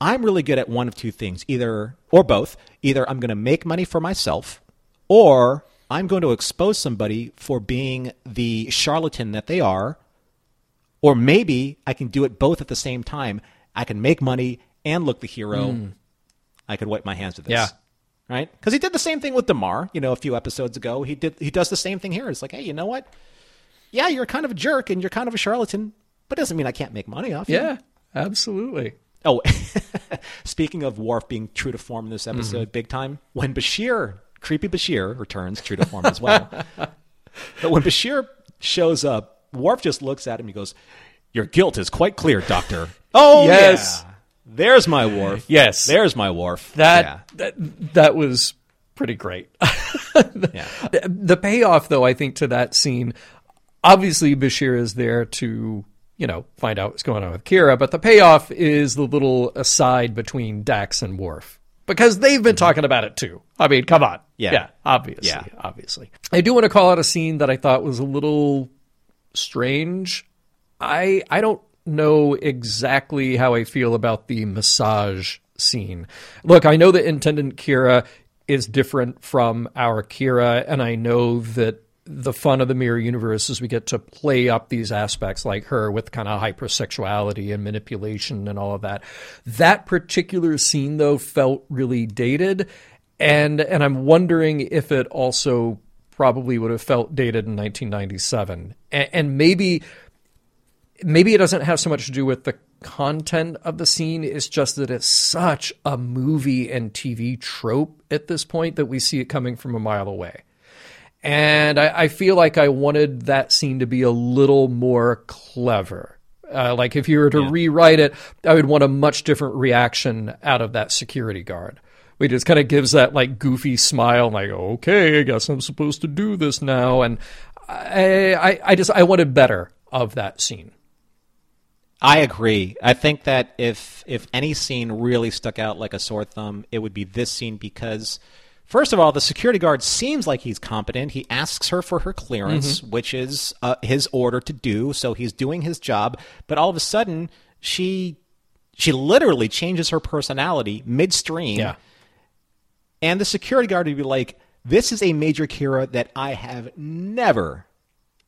Speaker 2: I'm really good at one of two things, either or both. Either I'm going to make money for myself, or I'm going to expose somebody for being the charlatan that they are, or maybe I can do it both at the same time. I can make money and look the hero. I could wipe my hands with this.
Speaker 3: Yeah.
Speaker 2: Right? Because he did the same thing with Damar, you know, a few episodes ago. He did he does the same thing here. It's like, hey, you know what? Yeah, you're kind of a jerk and you're kind of a charlatan, but it doesn't mean I can't make money off you.
Speaker 3: Yeah, absolutely.
Speaker 2: Oh, speaking of Worf being true to form in this episode, mm-hmm. big time, when Bashir, creepy Bashir, returns true to form as well. but when Bashir shows up, Worf just looks at him. He goes, "Your guilt is quite clear, Doctor." oh
Speaker 3: Yes.
Speaker 2: yeah. there's my Worf.
Speaker 3: Yes.
Speaker 2: there's my Worf.
Speaker 3: That
Speaker 2: Yeah.
Speaker 3: that that was pretty great.
Speaker 2: Yeah.
Speaker 3: the, the payoff, though, I think to that scene, obviously Bashir is there to you know find out what's going on with Kira, but the payoff is the little aside between Dax and Worf because they've been mm-hmm. talking about it too. I mean, come on,
Speaker 2: Yeah.
Speaker 3: yeah, obviously,
Speaker 2: Yeah.
Speaker 3: obviously. I do want to call out a scene that I thought was a little strange. I I don't know exactly how I feel about the massage scene. Look, I know that Intendant Kira is different from our Kira, and I know that the fun of the mirror universe is we get to play up these aspects like her with kind of hypersexuality and manipulation and all of that. That particular scene though felt really dated and and I'm wondering if it also probably would have felt dated in 1997 and, and maybe maybe it doesn't have so much to do with the content of the scene. It's just that it's such a movie and TV trope at this point that we see it coming from a mile away. And I, I feel like I wanted that scene to be a little more clever. Uh, like if you were to rewrite it, I would want a much different reaction out of that security guard. Which just kind of gives that like goofy smile, like okay, I guess I'm supposed to do this now. And I, I, I just I wanted better of that scene.
Speaker 2: I agree. I think that if if any scene really stuck out like a sore thumb, it would be this scene because first of all, the security guard seems like he's competent. He asks her for her clearance, which is uh, his order to do, so he's doing his job, but all of a sudden she she literally changes her personality midstream. And the security guard would be like, This is a Major Kira that I have never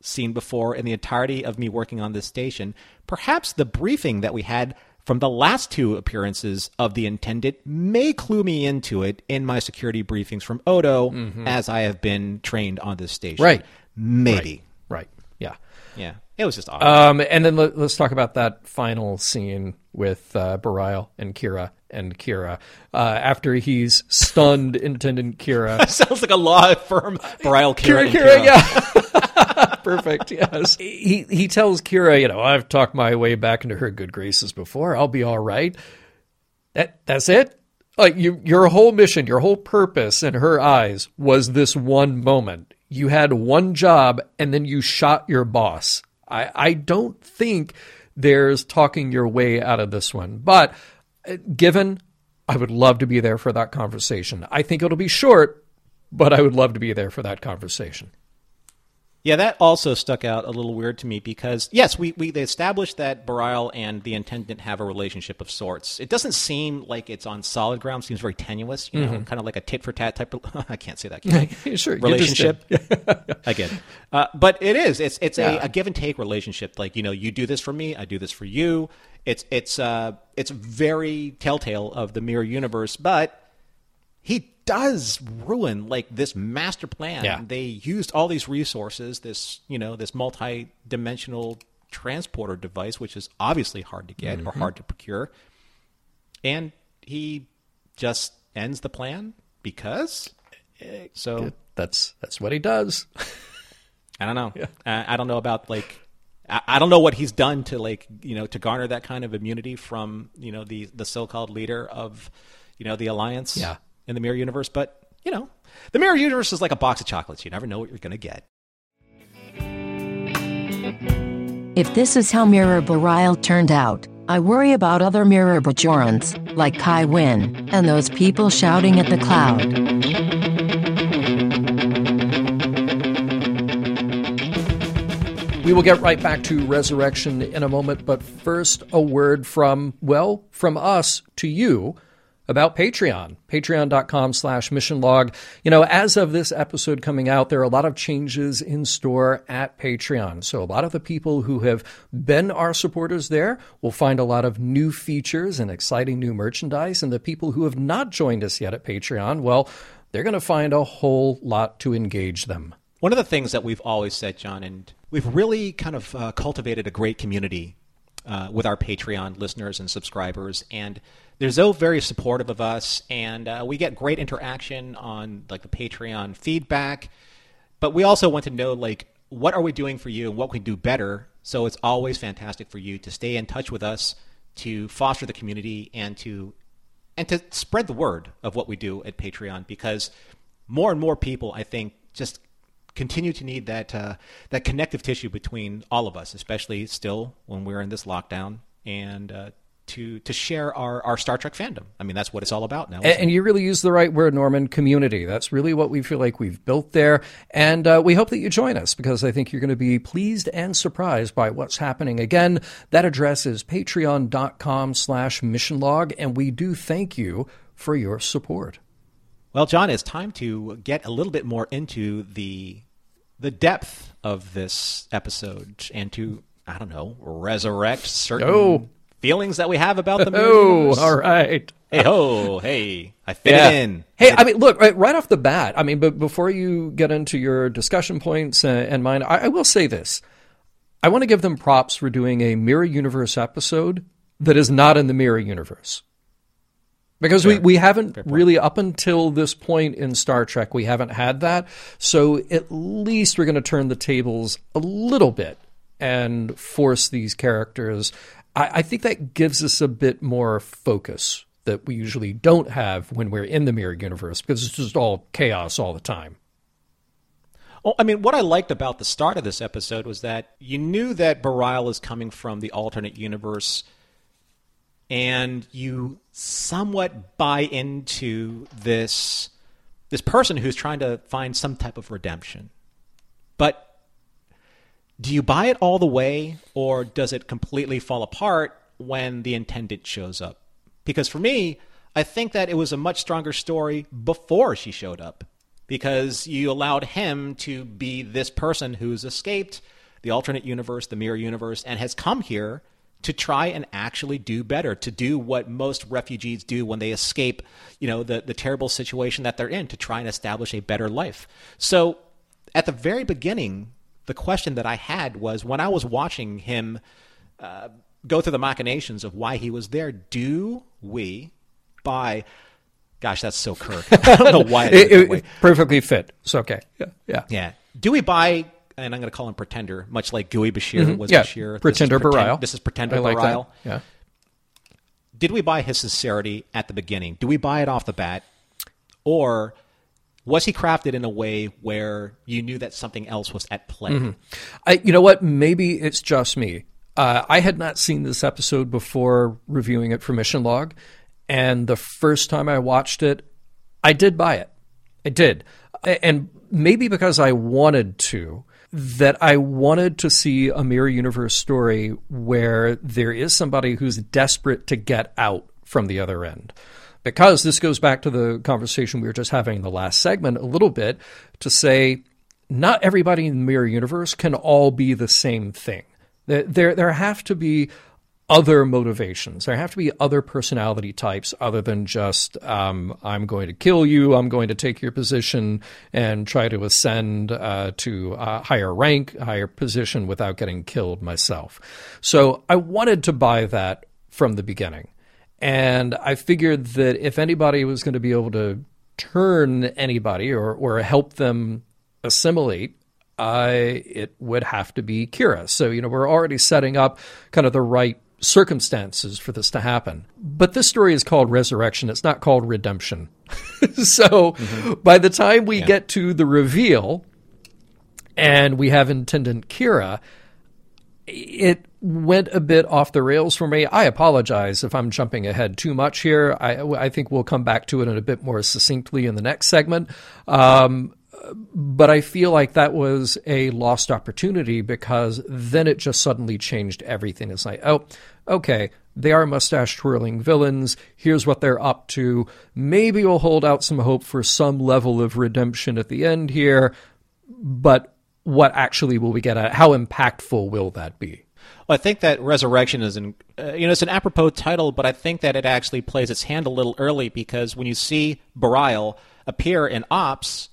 Speaker 2: seen before in the entirety of me working on this station. Perhaps the briefing that we had from the last two appearances of the intendant may clue me into it in my security briefings from Odo as I have been trained on this station.
Speaker 3: Right.
Speaker 2: Maybe.
Speaker 3: Right. Yeah.
Speaker 2: Yeah. It was just awesome.
Speaker 3: Um, and then let, us talk about that final scene with uh, and Kira and Kira uh, after he's stunned Intendant Kira.
Speaker 2: Sounds like a law firm. Bareil Kira.
Speaker 3: Kira,
Speaker 2: and
Speaker 3: Kira, yeah. Perfect. Yes. He he tells Kira, you know, I've talked my way back into her good graces before. I'll be all right. That that's it. Like you, your whole mission, your whole purpose in her eyes was this one moment. You had one job, and then you shot your boss. I I don't think there's talking your way out of this one, but uh, given. I would love to be there for that conversation. I think it'll be short, but I would love to be there for that conversation.
Speaker 2: Yeah, that also stuck out a little weird to me because yes, we, we they established that Bareil and the intendant have a relationship of sorts. It doesn't seem like it's on solid ground; seems very tenuous, you know, kind of like a tit for tat type of. I can't say that. Can I?
Speaker 3: Mm-hmm. Sure,
Speaker 2: relationship again, uh, but it is. It's it's a, a give and take relationship. Like you know, you do this for me, I do this for you. It's it's uh it's very telltale of the mirror universe, but he does ruin like this master plan.
Speaker 3: Yeah.
Speaker 2: They used all these resources, this you know, this multi-dimensional transporter device, which is obviously hard to get or mm-hmm. hard to procure, and he just ends the plan because. Eh, so
Speaker 3: That's that's what he does.
Speaker 2: I don't know. I, I don't know about like. I, I don't know what he's done to like you know to garner that kind of immunity from you know the the so-called leader of you know the alliance
Speaker 3: Yeah.
Speaker 2: In the mirror universe, but you know the mirror universe is like a box of chocolates. You never know what you're going to get.
Speaker 4: If this is how Mirror Bareil turned out, I worry about other Mirror Bajorans, like Kai Wynn, and those people shouting at the cloud.
Speaker 3: We will get right back to resurrection in a moment, but first, a word from, well, from us to you about Patreon, patreon.com slash mission log. You know, as of this episode coming out, there are a lot of changes in store at Patreon. So a lot of the people who have been our supporters there will find a lot of new features and exciting new merchandise. And the people who have not joined us yet at Patreon, well, they're going to find a whole lot to engage them.
Speaker 2: One of the things that we've always said, John, and we've really kind of uh, cultivated a great community uh, with our Patreon listeners and subscribers, and they're so very supportive of us, and uh, we get great interaction on like the Patreon feedback. But we also want to know like what are we doing for you and what we can do better. So it's always fantastic for you to stay in touch with us, to foster the community, and to and to spread the word of what we do at Patreon because more and more people, I think, just continue to need that uh, that connective tissue between all of us, especially still when we're in this lockdown, and uh, to to share our, our Star Trek fandom. I mean, that's what it's all about now.
Speaker 3: And, and, you really use the right word, Norman. Community. That's really what we feel like we've built there, and uh, we hope that you join us because I think you're going to be pleased and surprised by what's happening. Again, that address is patreon.com/slash mission log, and we do thank you for your support.
Speaker 2: Well, John, it's time to get a little bit more into the the depth of this episode and to I don't know resurrect certain oh. Feelings that we have about the movie.
Speaker 3: Oh, all right.
Speaker 2: Hey ho, hey, I fit yeah. in.
Speaker 3: Hey, I mean, look right, right, off the bat. I mean, but before you get into your discussion points and, and mine, I, I will say this: I want to give them props for doing a mirror universe episode that is not in the mirror universe. Because Fair. we, we haven't really, up until this point in Star Trek, we haven't had that. So at least we're going to turn the tables a little bit and force these characters. I, I think that gives us a bit more focus that we usually don't have when we're in the mirror universe because it's just all chaos all the time.
Speaker 2: Well, I mean, what I liked about the start of this episode was that you knew that Bareil is coming from the alternate universe – and you somewhat buy into this this person who's trying to find some type of redemption. But do you buy it all the way or does it completely fall apart when the intendant shows up? Because for me, I think that it was a much stronger story before she showed up because you allowed him to be this person who's escaped the alternate universe, the mirror universe, and has come here to try and actually do better, to do what most refugees do when they escape, you know, the, the terrible situation that they're in, to try and establish a better life. So at the very beginning, the question that I had was when I was watching him uh, go through the machinations of why he was there, do we buy Gosh, that's so Kirk. I don't know why.
Speaker 3: it, it perfectly fit. It's okay. Yeah.
Speaker 2: Yeah. Yeah. Do we buy and I'm going to call him Pretender, much like Gooey Bashir mm-hmm. was
Speaker 3: yeah.
Speaker 2: Bashir.
Speaker 3: Pretender
Speaker 2: this
Speaker 3: Bareil.
Speaker 2: This is Pretender like Bareil.
Speaker 3: Yeah.
Speaker 2: Did we buy his sincerity at the beginning? Do we buy it off the bat, or was he crafted in a way where you knew that something else was at play? Mm-hmm.
Speaker 3: I, you know what? Maybe it's just me. Uh, I had not seen this episode before reviewing it for Mission Log, and the first time I watched it, I did buy it. I did, and maybe because I wanted to that I wanted to see a mirror universe story where there is somebody who's desperate to get out from the other end. Because this goes back to the conversation we were just having in the last segment a little bit to say not everybody in the mirror universe can all be the same thing. There, there have to be other motivations. There have to be other personality types other than just um, I'm going to kill you, I'm going to take your position and try to ascend uh, to a higher rank, higher position without getting killed myself. So I wanted to buy that from the beginning. And I figured that if anybody was going to be able to turn anybody or, or help them assimilate uh, it would have to be Kira. So, you know, we're already setting up kind of the right circumstances for this to happen. But this story is called Resurrection. It's not called Redemption. so mm-hmm. by the time we yeah. get to the reveal and we have Intendant Kira, it went a bit off the rails for me. I apologize if I'm jumping ahead too much here. I, I think we'll come back to it in a bit more succinctly in the next segment. Um, but I feel like that was a lost opportunity because then it just suddenly changed everything. It's like, oh, okay, They are mustache twirling villains. Here's what they're up to. Maybe we'll hold out some hope for some level of redemption at the end here, but what actually will we get at? How impactful will that be?
Speaker 2: Well, I think that Resurrection is an uh, you know it's an apropos title, but I think that it actually plays its hand a little early because when you see Bareil appear in Ops,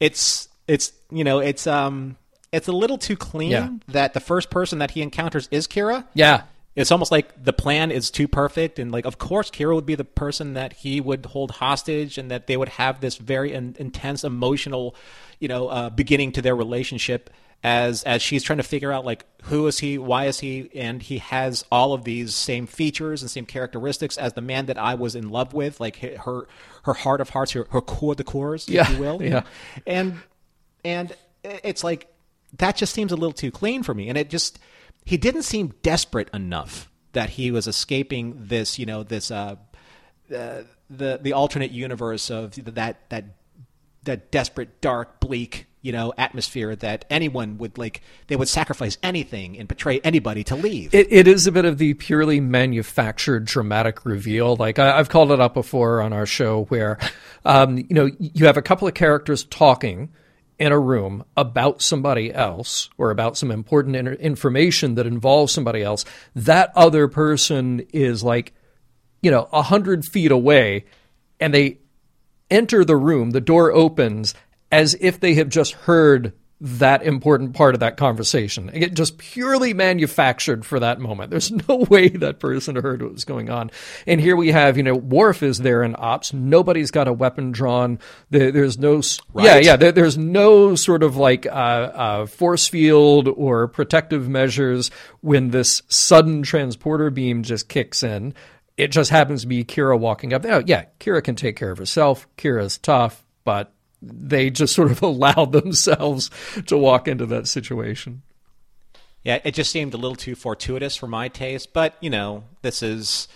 Speaker 2: it's it's you know it's um it's a little too clean
Speaker 3: Yeah.
Speaker 2: that the first person that he encounters is Kira.
Speaker 3: Yeah.
Speaker 2: It's almost like the plan is too perfect, and like, of course, Kira would be the person that he would hold hostage, and that they would have this very in- intense emotional, you know, uh, beginning to their relationship as as she's trying to figure out like who is he, why is he, and he has all of these same features and same characteristics as the man that I was in love with, like her her heart of hearts, her her core the cores,
Speaker 3: Yeah,
Speaker 2: if you will,
Speaker 3: yeah.
Speaker 2: and and it's like that just seems a little too clean for me and it just he didn't seem desperate enough that he was escaping this you know this uh, uh the the alternate universe of that that that desperate dark bleak you know atmosphere that anyone would like they would sacrifice anything and betray anybody to leave
Speaker 3: It, it is a bit of the purely manufactured dramatic reveal. Like I, I've called it up before on our show, where um, you know you have a couple of characters talking in a room about somebody else or about some important in- information that involves somebody else. That other person is like you know a hundred feet away, and they enter the room. The door opens as if they have just heard that important part of that conversation. It just purely manufactured for that moment. There's no way that person heard what was going on. And here we have, you know, Worf is there in ops. Nobody's got a weapon drawn. There, there's no, s- yeah, yeah. There, there's no sort of like uh, uh, force field or protective measures when this sudden transporter beam just kicks in. It just happens to be Kira walking up. Oh, yeah, Kira can take care of herself. Kira's tough, but they just sort of allowed themselves to walk into that situation.
Speaker 2: Yeah, it just seemed a little too fortuitous for my taste, but you know, this is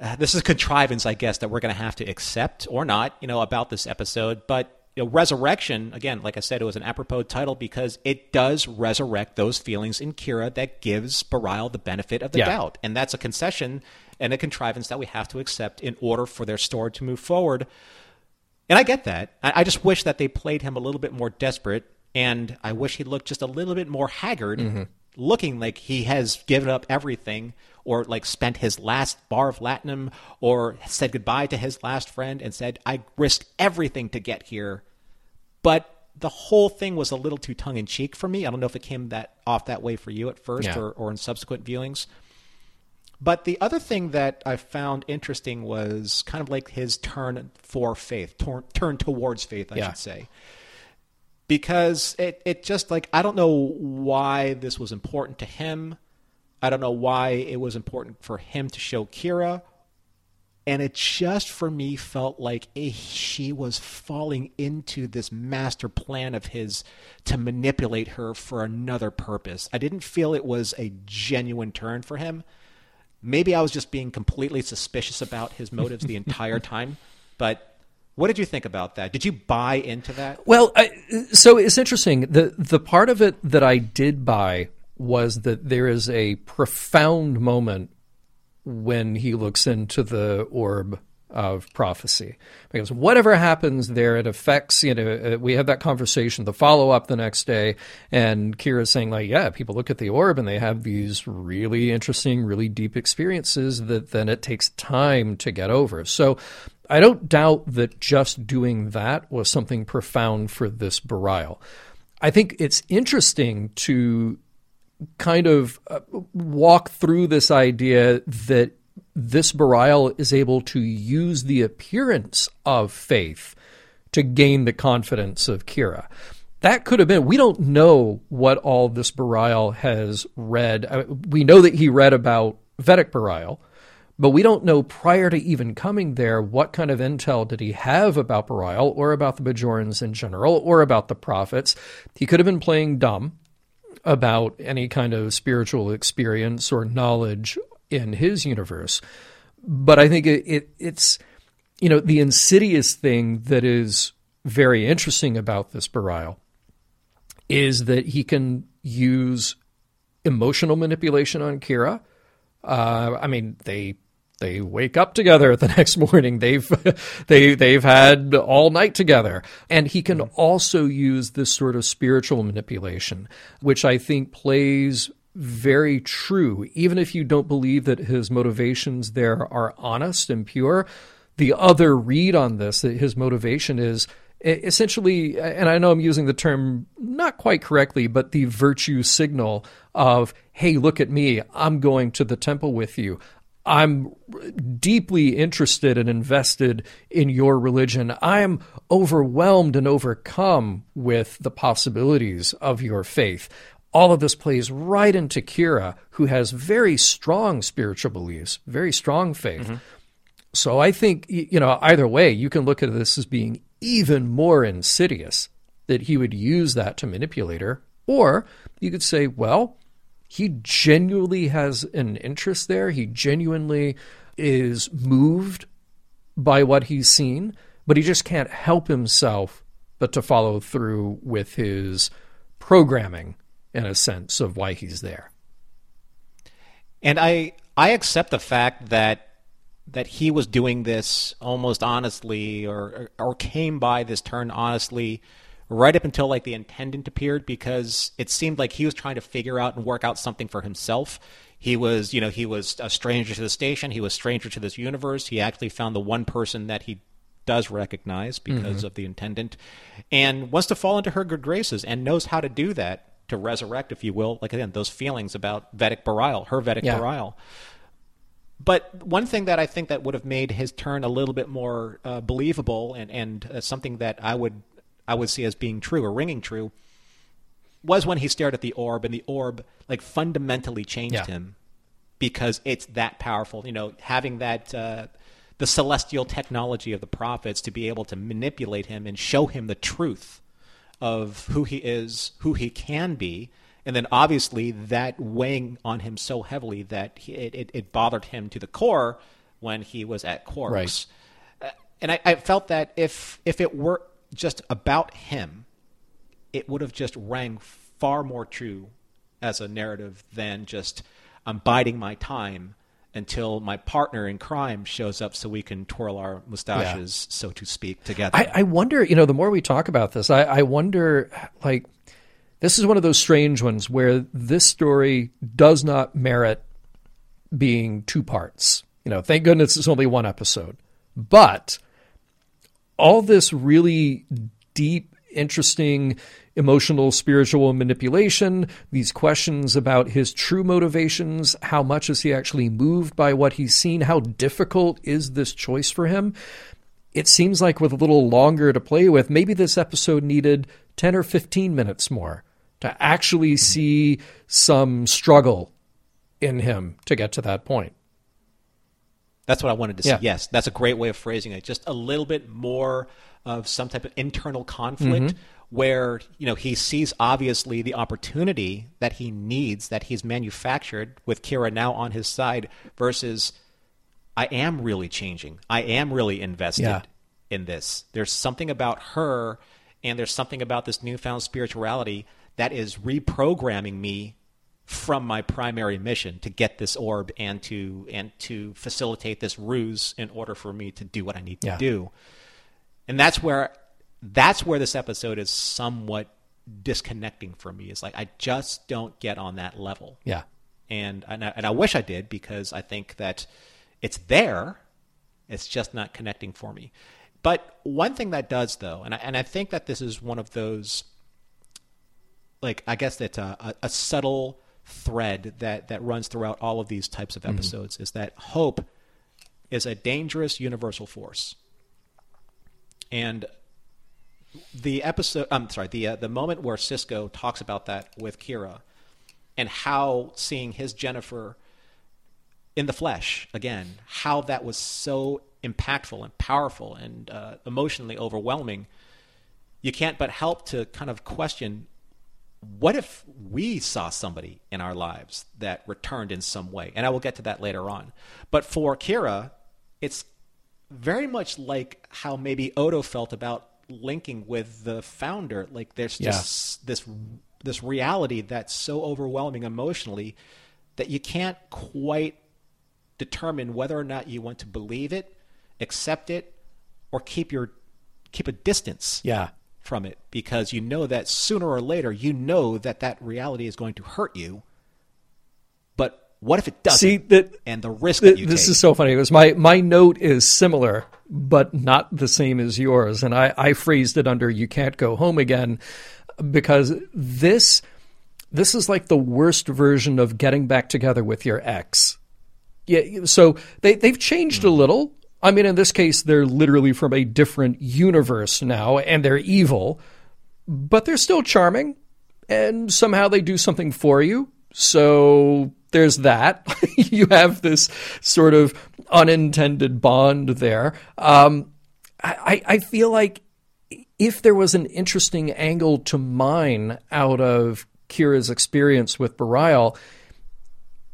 Speaker 2: uh, this is contrivance, I guess, that we're going to have to accept or not, you know, about this episode. But you know, resurrection, again, like I said, it was an apropos title because it does resurrect those feelings in Kira that gives Bareil the benefit of the
Speaker 3: Yeah.
Speaker 2: doubt, and that's a concession and a contrivance that we have to accept in order for their story to move forward. And I get that. I, I just wish that they played him a little bit more desperate, and I wish he looked just a little bit more haggard, mm-hmm. looking like he has given up everything, or like spent his last bar of latinum, or said goodbye to his last friend and said, "I risked everything to get here." But the whole thing was a little too tongue in cheek for me. I don't know if it came that off that way for you at first,
Speaker 3: Yeah.
Speaker 2: or, or in subsequent viewings. But the other thing that I found interesting was kind of like his turn for faith, turn, turn towards faith, I
Speaker 3: Yeah.
Speaker 2: should say. Because it, it just like, I don't know why this was important to him. I don't know why it was important for him to show Kira. And it just for me felt like she was falling into this master plan of his to manipulate her for another purpose. I didn't feel it was a genuine turn for him maybe I was just being completely suspicious about his motives the entire time. But what did you think about that? Did you buy into that?
Speaker 3: Well, I, so it's interesting. The the part of it that I did buy was that there is a profound moment when he looks into the orb of prophecy because whatever happens there it affects you know uh, we have that conversation the follow up the next day and Kira's saying like yeah people look at the orb and they have these really interesting really deep experiences that then it takes time to get over so I don't doubt that just doing that was something profound for this Bareil. I think it's interesting to kind of uh, walk through this idea that this Bareil is able to use the appearance of faith to gain the confidence of Kira. That could have been. We don't know what all this Bareil has read. We know that he read about Vedek Bareil, but we don't know prior to even coming there what kind of intel did he have about Bareil or about the Bajorans in general or about the prophets. He could have been playing dumb about any kind of spiritual experience or knowledge in his universe. But I think it, it it's you know the insidious thing that is very interesting about this Bareil is that he can use emotional manipulation on Kira Uh, I mean, they they wake up together the next morning. They've they they've had all night together, and he can also use this sort of spiritual manipulation, which I think plays very true. Even if you don't believe that his motivations there are honest and pure, the other read on this that his motivation is essentially, and I know I'm using the term not quite correctly, but the virtue signal of, hey, look at me, I'm going to the temple with you. I'm deeply interested and invested in your religion. I'm overwhelmed and overcome with the possibilities of your faith. All of this plays right into Kira, who has very strong spiritual beliefs, very strong faith. Mm-hmm. So I think, you know, either way, you can look at this as being even more insidious that he would use that to manipulate her. Or you could say, well, he genuinely has an interest there. He genuinely is moved by what he's seen, but he just can't help himself but to follow through with his programming in a sense of why he's there.
Speaker 2: And I I accept the fact that that he was doing this almost honestly or, or, came by this turn honestly right up until like the intendant appeared because it seemed like he was trying to figure out and work out something for himself. He was, you know, he was a stranger to the station. He was stranger to this universe. He actually found the one person that he does recognize because mm-hmm. of the intendant and wants to fall into her good graces and knows how to do that to resurrect, if you will, like again, those feelings about Vedek Bareil, her Vedek yeah. But one thing that I think that would have made his turn a little bit more uh, believable and and uh, something that I would I would see as being true or ringing true was when he stared at the orb and the orb like fundamentally changed yeah. him because it's that powerful. You know, having that uh, the celestial technology of the prophets to be able to manipulate him and show him the truth of who he is, who he can be, and then obviously that weighing on him so heavily that he, it, it, it, bothered him to the core when he was at Quarks. Right. Uh, and I, I, felt that if if it were just about him, it would have just rang far more true as a narrative than just I'm biding my time until my partner in crime shows up so we can twirl our mustaches, yeah. so to speak, together.
Speaker 3: I, I, wonder, you know, the more we talk about this, I, I wonder, like, this is one of those strange ones where this story does not merit being two parts. You know, thank goodness it's only one episode. But all this really deep, interesting, emotional, spiritual manipulation, these questions about his true motivations, how much is he actually moved by what he's seen, how difficult is this choice for him? It seems like with a little longer to play with, maybe this episode needed 10 or 15 minutes more to actually see some struggle in him to get to that point.
Speaker 2: That's what I wanted to see. Yeah. Yes, that's a great way of phrasing it. Just a little bit more of some type of internal conflict mm-hmm. Where, you know, he sees obviously the opportunity that he needs that he's manufactured with Kira now on his side versus I am really changing. I am really invested yeah. in this. There's something about her and there's something about this newfound spirituality that is reprogramming me from my primary mission to get this orb and to and to facilitate this ruse in order for me to do what I need to yeah. do. And that's where that's where this episode is somewhat disconnecting for me. It's like I just don't get on that level.
Speaker 3: Yeah.
Speaker 2: And and I, and I wish I did because I think that it's there. It's just not connecting for me. But one thing that does though, and I, and I think that this is one of those like I guess that's a, a, a subtle thread that that runs throughout all of these types of mm-hmm. episodes mm-hmm. is that hope is a dangerous universal force. And the episode I'm sorry, the uh, the moment where Sisko talks about that with Kira and how seeing his Jennifer in the flesh again, how that was so impactful and powerful and uh, emotionally overwhelming, you can't but help to kind of question what if we saw somebody in our lives that returned in some way? And I will get to that later on. But for Kira, it's very much like how maybe Odo felt about linking with the founder. Like there's just yeah. this this reality that's so overwhelming emotionally that you can't quite determine whether or not you want to believe it, accept it, or keep your keep a distance
Speaker 3: Yeah.
Speaker 2: from it because you know that sooner or later you know that that reality is going to hurt you. What if it doesn't?
Speaker 3: See that
Speaker 2: and the risk
Speaker 3: Th-
Speaker 2: that you
Speaker 3: this
Speaker 2: take.
Speaker 3: is so funny because my, my note is similar, but not the same as yours. And I, I phrased it under "you can't go home again" because this this is like the worst version of getting back together with your ex. Yeah, so they they've changed a hmm. little. I mean, in this case, they're literally from a different universe now, and they're evil, but they're still charming, and somehow they do something for you. So there's that. you have this sort of unintended bond there. Um, I, I feel like if there was an interesting angle to mine out of Kira's experience with Bareil,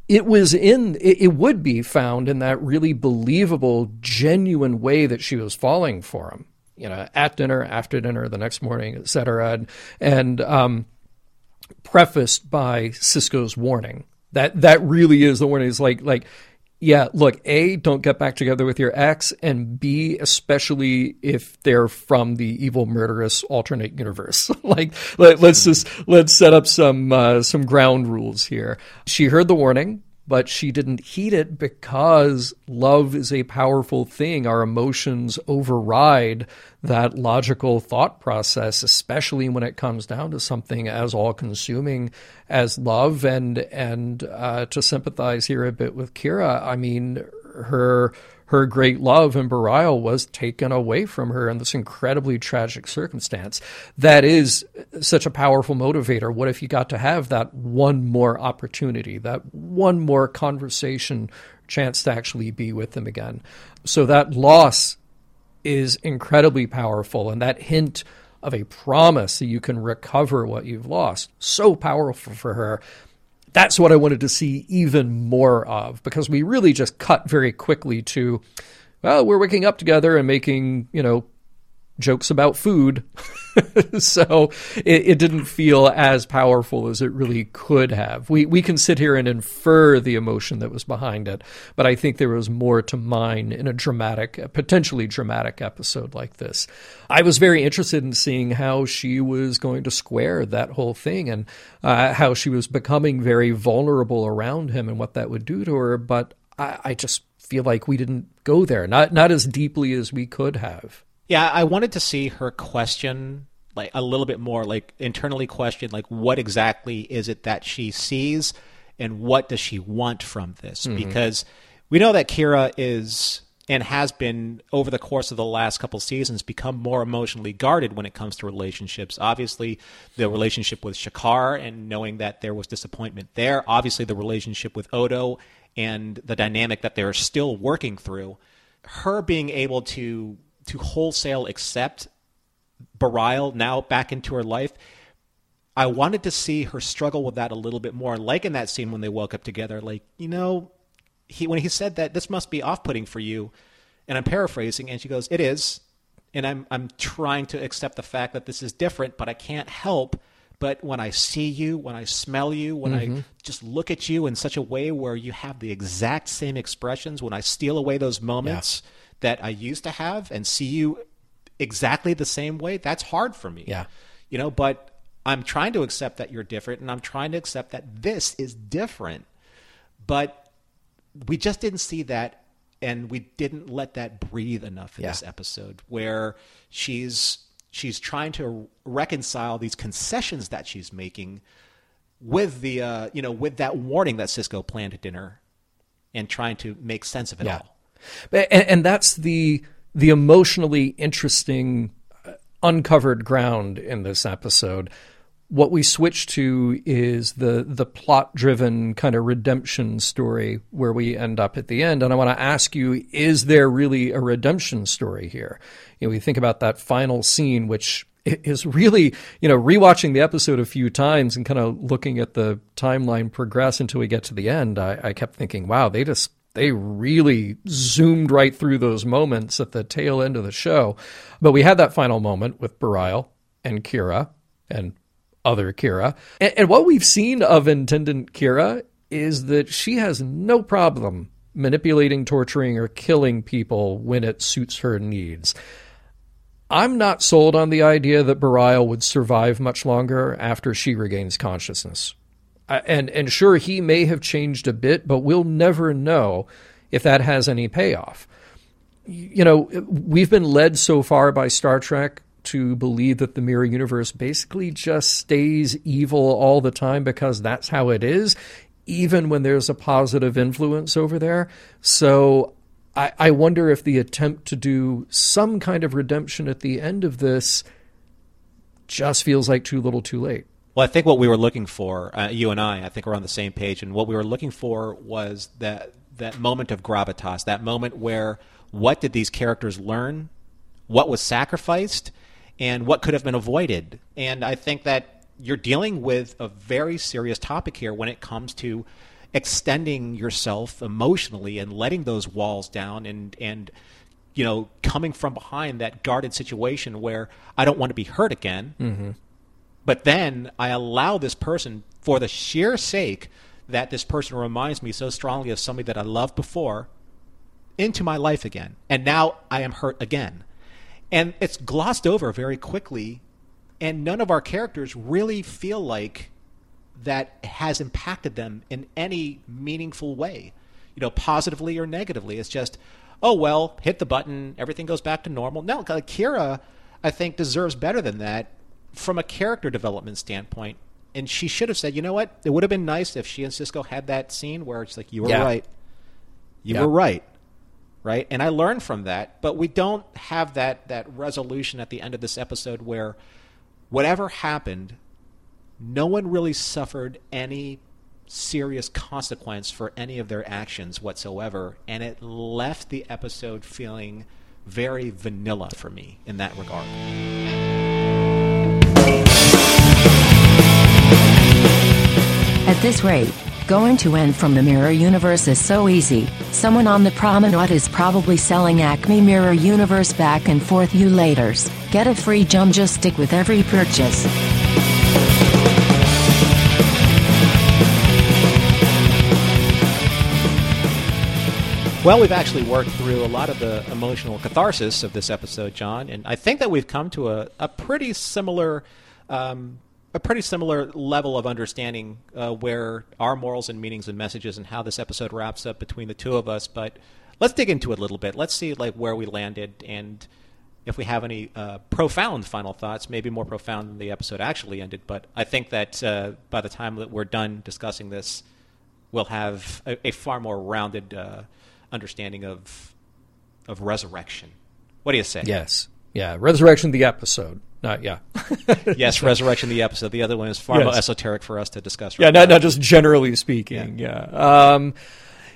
Speaker 3: it was in it, would be found in that really believable, genuine way that she was falling for him. You know, at dinner, after dinner, the next morning, et cetera, and, and um, prefaced by Sisko's warning. That that really is the warning. Is like like yeah, look, A, don't get back together with your ex, and B, especially if they're from the evil murderous alternate universe. like let, us just let's set up some uh, some ground rules here. She heard the warning, but she didn't heed it because love is a powerful thing. Our emotions override that logical thought process, especially when it comes down to something as all consuming as love. And, and uh, to sympathize here a bit with Kira, I mean, her her great love and Bareil was taken away from her in this incredibly tragic circumstance. That is such a powerful motivator. What if you got to have that one more opportunity, that one more conversation chance to actually be with them again? So that loss is incredibly powerful, and that hint of a promise that you can recover what you've lost, so powerful for her that's what I wanted to see even more of because we really just cut very quickly to, well, we're waking up together and making, you know, jokes about food. so it, it, didn't feel as powerful as it really could have. We we can sit here and infer the emotion that was behind it, but I think there was more to mine in a dramatic, a potentially dramatic episode like this. I was very interested in seeing how she was going to square that whole thing and uh, how she was becoming very vulnerable around him and what that would do to her. But I, I just feel like we didn't go there, not not as deeply as we could have.
Speaker 2: Yeah, I wanted to see her question like a little bit more, like internally question, like what exactly is it that she sees, and what does she want from this? Mm-hmm. Because we know that Kira is and has been over the course of the last couple seasons become more emotionally guarded when it comes to relationships. Obviously, the relationship with Shakaar and knowing that there was disappointment there. Obviously, the relationship with Odo and the dynamic that they're still working through. Her being able to to wholesale accept Bareil now back into her life. I wanted to see her struggle with that a little bit more. Like in that scene when they woke up together, like, you know, he when he said that this must be off putting for you, and I'm paraphrasing, and she goes, It is. And I'm I'm trying to accept the fact that this is different, but I can't help but when I see you, when I smell you, when mm-hmm. I just look at you in such a way where you have the exact same expressions, when I steal away those moments yeah. That I used to have and see you exactly the same way, that's hard for me.
Speaker 3: Yeah.
Speaker 2: You know, but I'm trying to accept that you're different and I'm trying to accept that this is different. But we just didn't see that and we didn't let that breathe enough in yeah. this episode where she's she's trying to reconcile these concessions that she's making with the uh, you know with that warning that Sisko planned at dinner and trying to make sense of it
Speaker 3: yeah.
Speaker 2: all.
Speaker 3: And, and that's the the emotionally interesting uh, uncovered ground in this episode. What we switch to is the the plot driven kind of redemption story where we end up at the end. And I want to ask you: Is there really a redemption story here? You know, we think about that final scene, which is really, you know, rewatching the episode a few times and kind of looking at the timeline progress until we get to the end. I, I kept thinking, wow, they just they really zoomed right through those moments at the tail end of the show. But we had that final moment with Bareil and Kira and other Kira. And, and what we've seen of Intendant Kira is that she has no problem manipulating, torturing, or killing people when it suits her needs. I'm not sold on the idea that Bareil would survive much longer after she regains consciousness. Uh, and and sure he may have changed a bit, but we'll never know if that has any payoff. You know, we've been led so far by Star Trek to believe that the mirror universe basically just stays evil all the time because that's how it is, even when there's a positive influence over there. So I, I wonder if the attempt to do some kind of redemption at the end of this just feels like too little too late.
Speaker 2: Well, I think what we were looking for, uh, you and I, I think we're on the same page, and what we were looking for was that that moment of gravitas, that moment where what did these characters learn, what was sacrificed, and what could have been avoided. And I think that you're dealing with a very serious topic here when it comes to extending yourself emotionally and letting those walls down and and you know coming from behind that guarded situation where I don't want to be hurt again. Mm-hmm. But then I allow this person for the sheer sake that this person reminds me so strongly of somebody that I loved before into my life again. And now I am hurt again. And it's glossed over very quickly and none of our characters really feel like that has impacted them in any meaningful way, you know, positively or negatively. It's just, oh well, hit the button, everything goes back to normal. No, Kira, I think deserves better than that from a character development standpoint. And she should have said, you know what? It would have been nice if she and Sisko had that scene where it's like, you were yeah. right, you yeah. were right, right. And I learned from that, but we don't have that that resolution at the end of this episode where whatever happened no one really suffered any serious consequence for any of their actions whatsoever, and it left the episode feeling very vanilla for me in that regard.
Speaker 4: At this rate, going to end from the mirror universe is so easy. Someone on the promenade is probably selling Acme Mirror Universe back and forth you laters. Get a free jump just stick with every purchase.
Speaker 2: Well, we've actually worked through a lot of the emotional catharsis of this episode, John, and I think that we've come to a, a pretty similar. Um, a pretty similar level of understanding uh, where our morals and meanings and messages and how this episode wraps up between the two of us. But let's dig into it a little bit. Let's see like where we landed and if we have any uh, profound final thoughts, maybe more profound than the episode actually ended. But I think that uh, by the time that we're done discussing this, we'll have a, a far more rounded uh, understanding of of resurrection. What do you say?
Speaker 3: Yes. Yeah. Resurrection the episode. Not yeah.
Speaker 2: yes, resurrection the episode. The other one is far yes. more esoteric for us to discuss.
Speaker 3: Right yeah, not, not just generally speaking. Yeah. yeah. Um,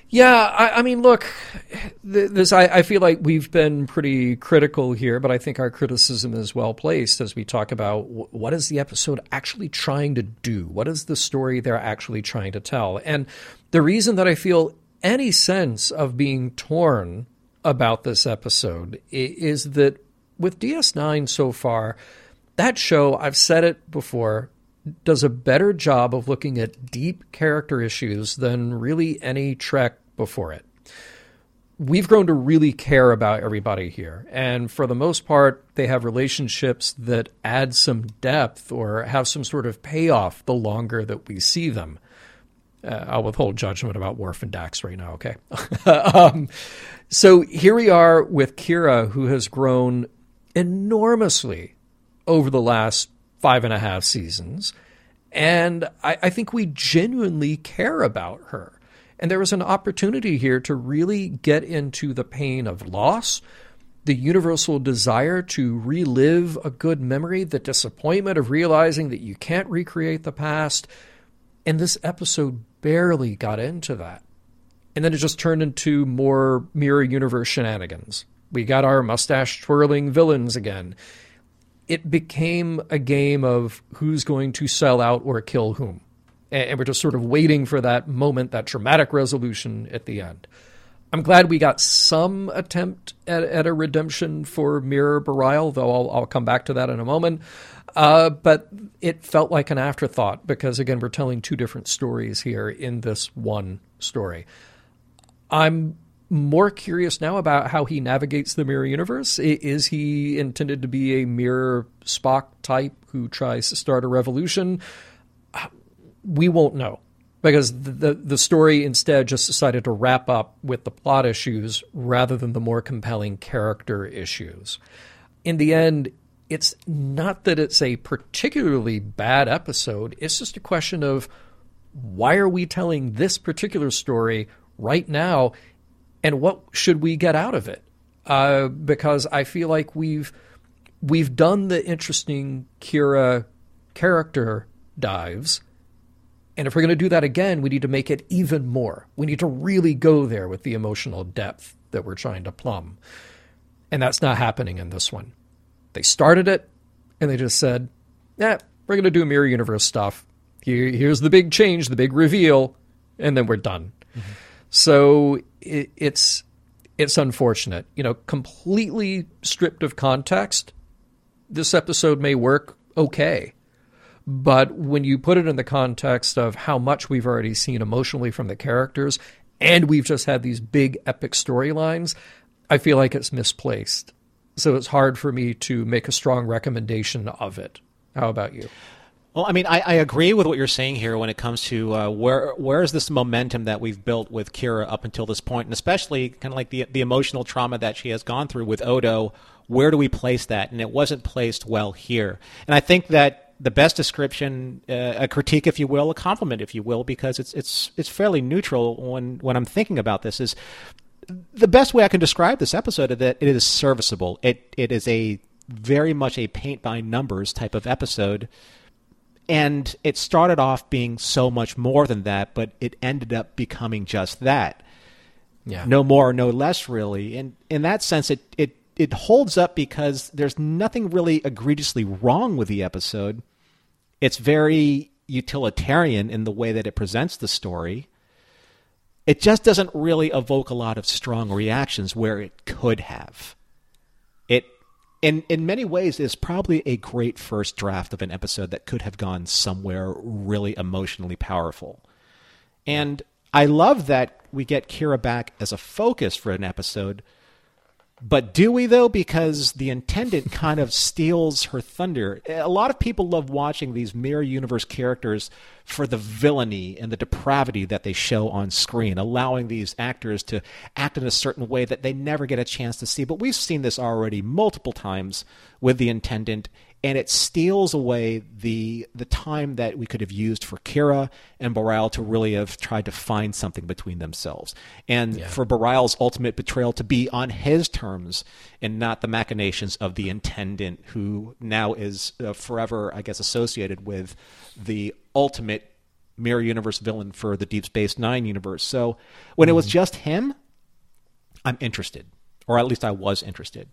Speaker 3: yeah, I, I, mean, look, this I, I, feel like we've been pretty critical here, but I think our criticism is well placed as we talk about w- what is the episode actually trying to do? What is the story they're actually trying to tell? And the reason that I feel any sense of being torn about this episode is that with DS9 so far, that show, I've said it before, does a better job of looking at deep character issues than really any Trek before it. We've grown to really care about everybody here. And for the most part, they have relationships that add some depth or have some sort of payoff the longer that we see them. Uh, I'll withhold judgment about Worf and Dax right now, okay? um, so here we are with Kira, who has grown enormously over the last five and a half seasons. And I, I think we genuinely care about her. And there is an opportunity here to really get into the pain of loss, the universal desire to relive a good memory, the disappointment of realizing that you can't recreate the past. And this episode barely got into that. And then it just turned into more mirror universe shenanigans. We got our mustache twirling villains again. It became a game of who's going to sell out or kill whom. And we're just sort of waiting for that moment, that dramatic resolution at the end. I'm glad we got some attempt at, at a redemption for Mirror Bareil, though I'll, I'll, come back to that in a moment. Uh, but it felt like an afterthought because, again, we're telling two different stories here in this one story. I'm more curious now about how he navigates the mirror universe. Is he intended to be a mirror Spock type who tries to start a revolution? Uh, we won't know because the, the, the story instead just decided to wrap up with the plot issues rather than the more compelling character issues. In the end, it's not that it's a particularly bad episode. It's just a question of why are we telling this particular story right now and what should we get out of it? Uh, because I feel like we've we've done the interesting Kira character dives, and if we're going to do that again, we need to make it even more. We need to really go there with the emotional depth that we're trying to plumb, and that's not happening in this one. They started it, and they just said, "Yeah, we're going to do mirror universe stuff. Here, here's the big change, the big reveal, and then we're done." Mm-hmm. So it, it's it's unfortunate. You know, completely stripped of context, this episode may work okay. But when you put it in the context of how much we've already seen emotionally from the characters, and we've just had these big epic storylines, I feel like it's misplaced. So it's hard for me to make a strong recommendation of it. How about you?
Speaker 2: Well, I mean, I, I, agree with what you're saying here when it comes to uh, where where is this momentum that we've built with Kira up until this point, and especially kind of like the the emotional trauma that she has gone through with Odo. Where do we place that? And it wasn't placed well here. And I think that the best description, uh, a critique, if you will, a compliment, if you will, because it's it's it's fairly neutral when when I'm thinking about this is the best way I can describe this episode is that it is serviceable. It it is a very much a paint by numbers type of episode and it started off being so much more than that, but it ended up becoming just that.
Speaker 3: Yeah.
Speaker 2: No more, no less, really. And in that sense, it, it, it holds up because there's nothing really egregiously wrong with the episode. It's very utilitarian in the way that it presents the story. It just doesn't really evoke a lot of strong reactions where it could have. In in many ways is probably a great first draft of an episode that could have gone somewhere really emotionally powerful. And I love that we get Kira back as a focus for an episode but do we though? Because the intendant kind of steals her thunder. A lot of people love watching these mirror universe characters for the villainy and the depravity that they show on screen, allowing these actors to act in a certain way that they never get a chance to see. But we've seen this already multiple times with the intendant and it steals away the the time that we could have used for Kira and Bareil to really have tried to find something between themselves, and yeah. for Bareil's ultimate betrayal to be on his terms and not the machinations of the intendant, who now is uh, forever, I guess, associated with the ultimate mirror universe villain for the Deep Space Nine universe. So when mm-hmm. it was mm-hmm. just him, I'm interested, or at least I was interested.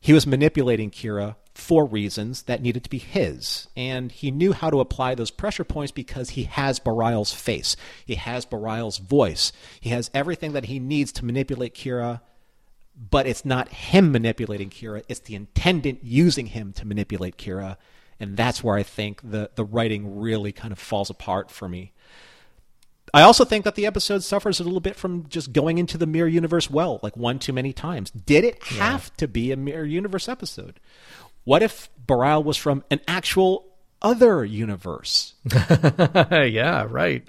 Speaker 2: He was manipulating Kira for reasons that needed to be his. And he knew how to apply those pressure points because he has Bareil's face. He has Bareil's voice. He has everything that he needs to manipulate Kira, but it's not him manipulating Kira, it's the intendant using him to manipulate Kira. And that's where I think the, the writing really kind of falls apart for me. I also think that the episode suffers a little bit from just going into the mirror universe well, like one too many times. Did it have yeah. to be a mirror universe episode? What if Bareil was from an actual other universe?
Speaker 3: yeah, right.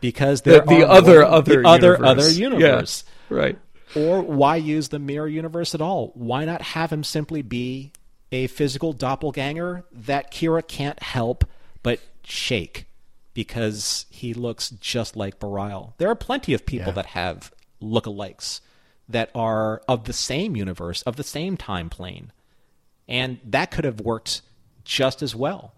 Speaker 2: Because there
Speaker 3: the, the other other
Speaker 2: the other other universe.
Speaker 3: Yeah, right.
Speaker 2: Or why use the mirror universe at all? Why not have him simply be a physical doppelganger that Kira can't help but shake? because he looks just like Bareil. There are plenty of people yeah. that have lookalikes that are of the same universe, of the same time plane. And that could have worked just as well.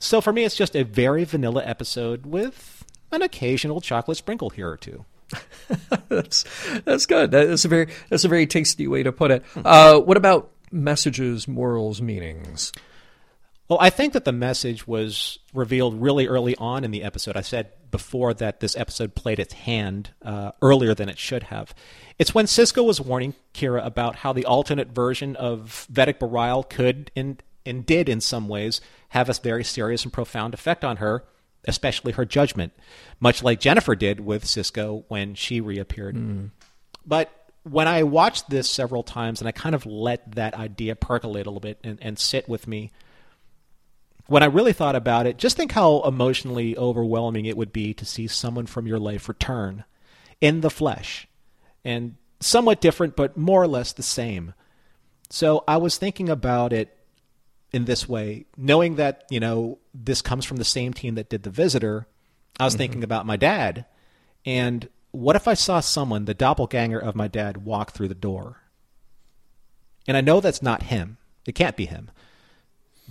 Speaker 2: So for me, it's just a very vanilla episode with an occasional chocolate sprinkle here or two.
Speaker 3: that's that's good. That's a very that's a very tasty way to put it. Uh, what about messages, morals, meanings?
Speaker 2: Well, I think that the message was revealed really early on in the episode. I said before that this episode played its hand uh, earlier than it should have. It's when Sisko was warning Kira about how the alternate version of Vedek Bareil could and, and did in some ways have a very serious and profound effect on her. especially her judgment, much like Jennifer did with Sisko when she reappeared. Mm. But when I watched this several times and I kind of let that idea percolate a little bit and, and sit with me, when I really thought about it, just think how emotionally overwhelming it would be to see someone from your life return in the flesh and somewhat different, but more or less the same. So I was thinking about it in this way, knowing that, you know, this comes from the same team that did The Visitor. I was mm-hmm. thinking about my dad. And what if I saw someone, the doppelganger of my dad, walk through the door? And I know that's not him. It can't be him.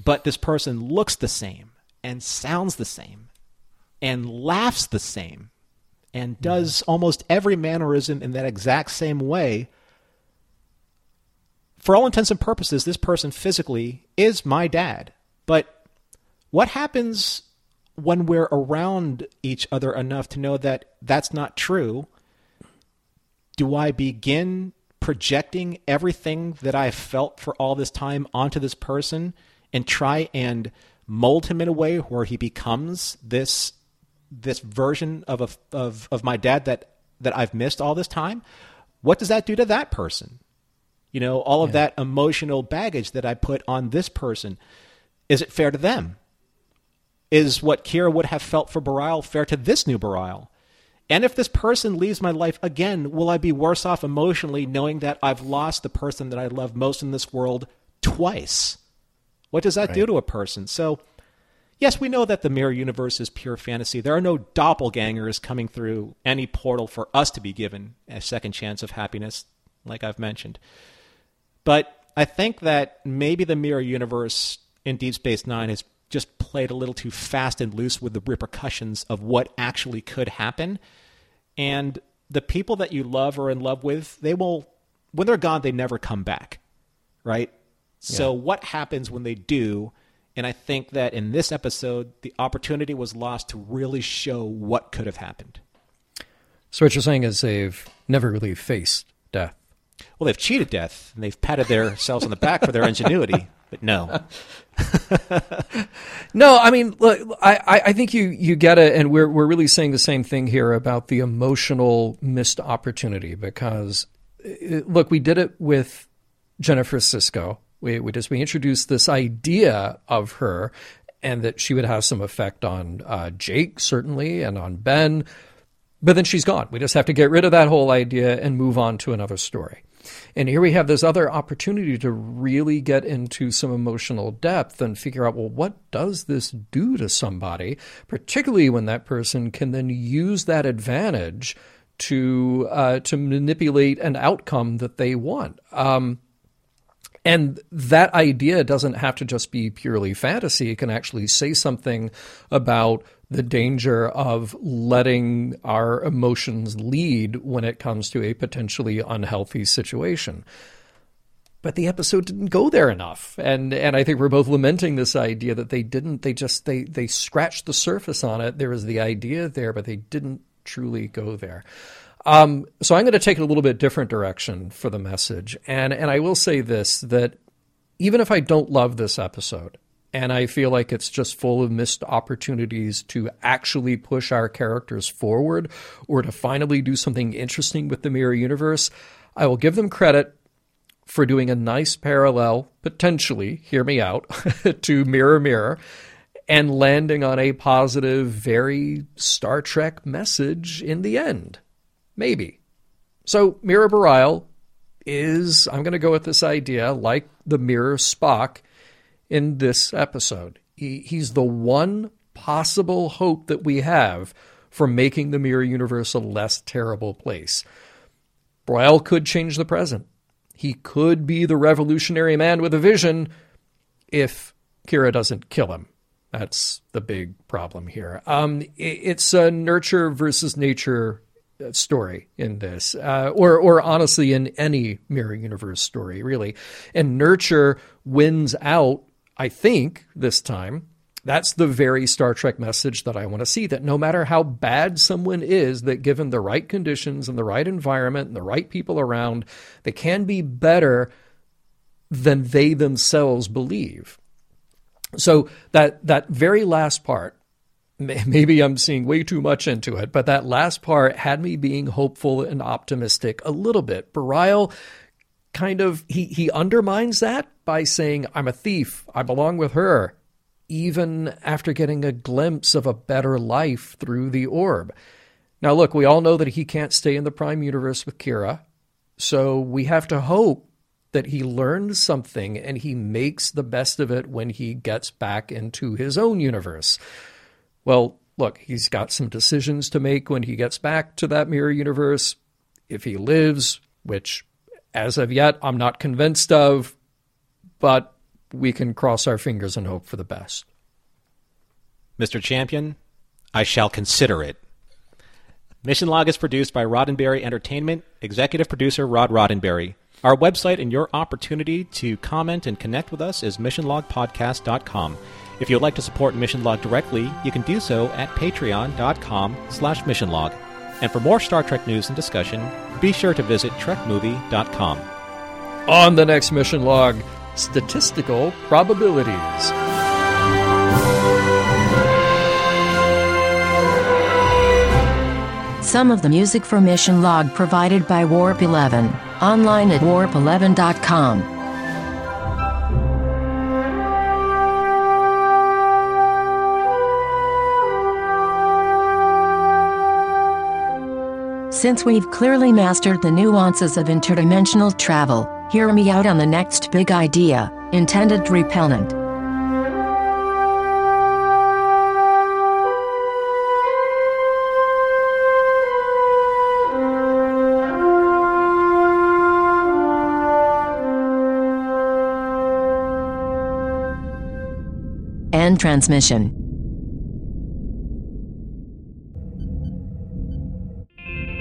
Speaker 2: But this person looks the same and sounds the same and laughs the same and does almost every mannerism in that exact same way for all intents and purposes, this person physically is my dad. But what happens when we're around each other enough to know that that's not true? Do I begin projecting everything that I've felt for all this time onto this person and try and mold him in a way where he becomes this this version of a, of of my dad that that I've missed all this time? What does that do to that person? You know, all of yeah. that emotional baggage that I put on this person. Is it fair to them? Is what Kira would have felt for Bareil fair to this new Bareil? And if this person leaves my life again, will I be worse off emotionally knowing that I've lost the person that I love most in this world twice? What does that right. do to a person? So, yes, we know that the mirror universe is pure fantasy. There are no doppelgangers coming through any portal for us to be given a second chance of happiness, like I've mentioned. But I think that maybe the mirror universe in Deep Space Nine has just played a little too fast and loose with the repercussions of what actually could happen. And the people that you love or in love with, they will, when they're gone, they never come back. Right? Yeah. So, what happens when they do? And I think that in this episode, the opportunity was lost to really show what could have happened.
Speaker 3: So, what you're saying is they've never really faced death.
Speaker 2: Well, they've cheated death and they've patted themselves on the back for their ingenuity, but no.
Speaker 3: no, I mean, look, I, I think you, you get it, and we're we're really saying the same thing here about the emotional missed opportunity because, uh, look, we did it with Jennifer Sisko. We we just we introduced this idea of her, and that she would have some effect on uh, Jake certainly, and on Ben, but then she's gone. We just have to get rid of that whole idea and move on to another story. And here we have this other opportunity to really get into some emotional depth and figure out, well, what does this do to somebody, particularly when that person can then use that advantage to uh, to manipulate an outcome that they want. Um, and that idea doesn't have to just be purely fantasy. It can actually say something about the danger of letting our emotions lead when it comes to a potentially unhealthy situation. But the episode didn't go there enough. And and I think we're both lamenting this idea that they didn't they just they they scratched the surface on it. There was the idea there, but they didn't truly go there. Um, so I'm going to take it a little bit different direction for the message. And and I will say this that even if I don't love this episode, and I feel like it's just full of missed opportunities to actually push our characters forward or to finally do something interesting with the mirror universe. I will give them credit for doing a nice parallel, potentially, hear me out, to Mirror Mirror and landing on a positive, very Star Trek message in the end. Maybe. So, Mirror Bareil is, I'm going to go with this idea, like the Mirror Spock in this episode. He, he's the one possible hope that we have for making the mirror universe a less terrible place. Bareil could change the present. He could be the revolutionary man with a vision if Kira doesn't kill him. That's the big problem here. Um, it's a nurture versus nature story in this, uh, or or honestly in any mirror universe story, really. And nurture wins out I think this time that's the very Star Trek message that I want to see that no matter how bad someone is, that given the right conditions and the right environment and the right people around, they can be better than they themselves believe. So that that very last part, maybe I'm seeing way too much into it, but that last part had me being hopeful and optimistic a little bit. Bareil kind of he he undermines that by saying I'm a thief, I belong with her, even after getting a glimpse of a better life through the orb. Now look, we all know that he can't stay in the prime universe with Kira, so we have to hope that he learns something and he makes the best of it when he gets back into his own universe. Well, look, he's got some decisions to make when he gets back to that mirror universe. If he lives, which as of yet I'm not convinced of, but we can cross our fingers and hope for the best.
Speaker 2: Mr. Champion, I shall consider it. Mission Log is produced by Roddenberry Entertainment, executive producer Rod Roddenberry. Our website and your opportunity to comment and connect with us is missionlogpodcast.com. If you would like to support Mission Log directly, you can do so at patreon.com slash missionlog. And for more Star Trek news and discussion, be sure to visit trekmovie.com.
Speaker 3: On the next mission log, statistical probabilities.
Speaker 4: Some of the music for Mission Log provided by Warp 11, online at warp11.com. Since we've clearly mastered the nuances of interdimensional travel, hear me out on the next big idea intendant repellent. End transmission.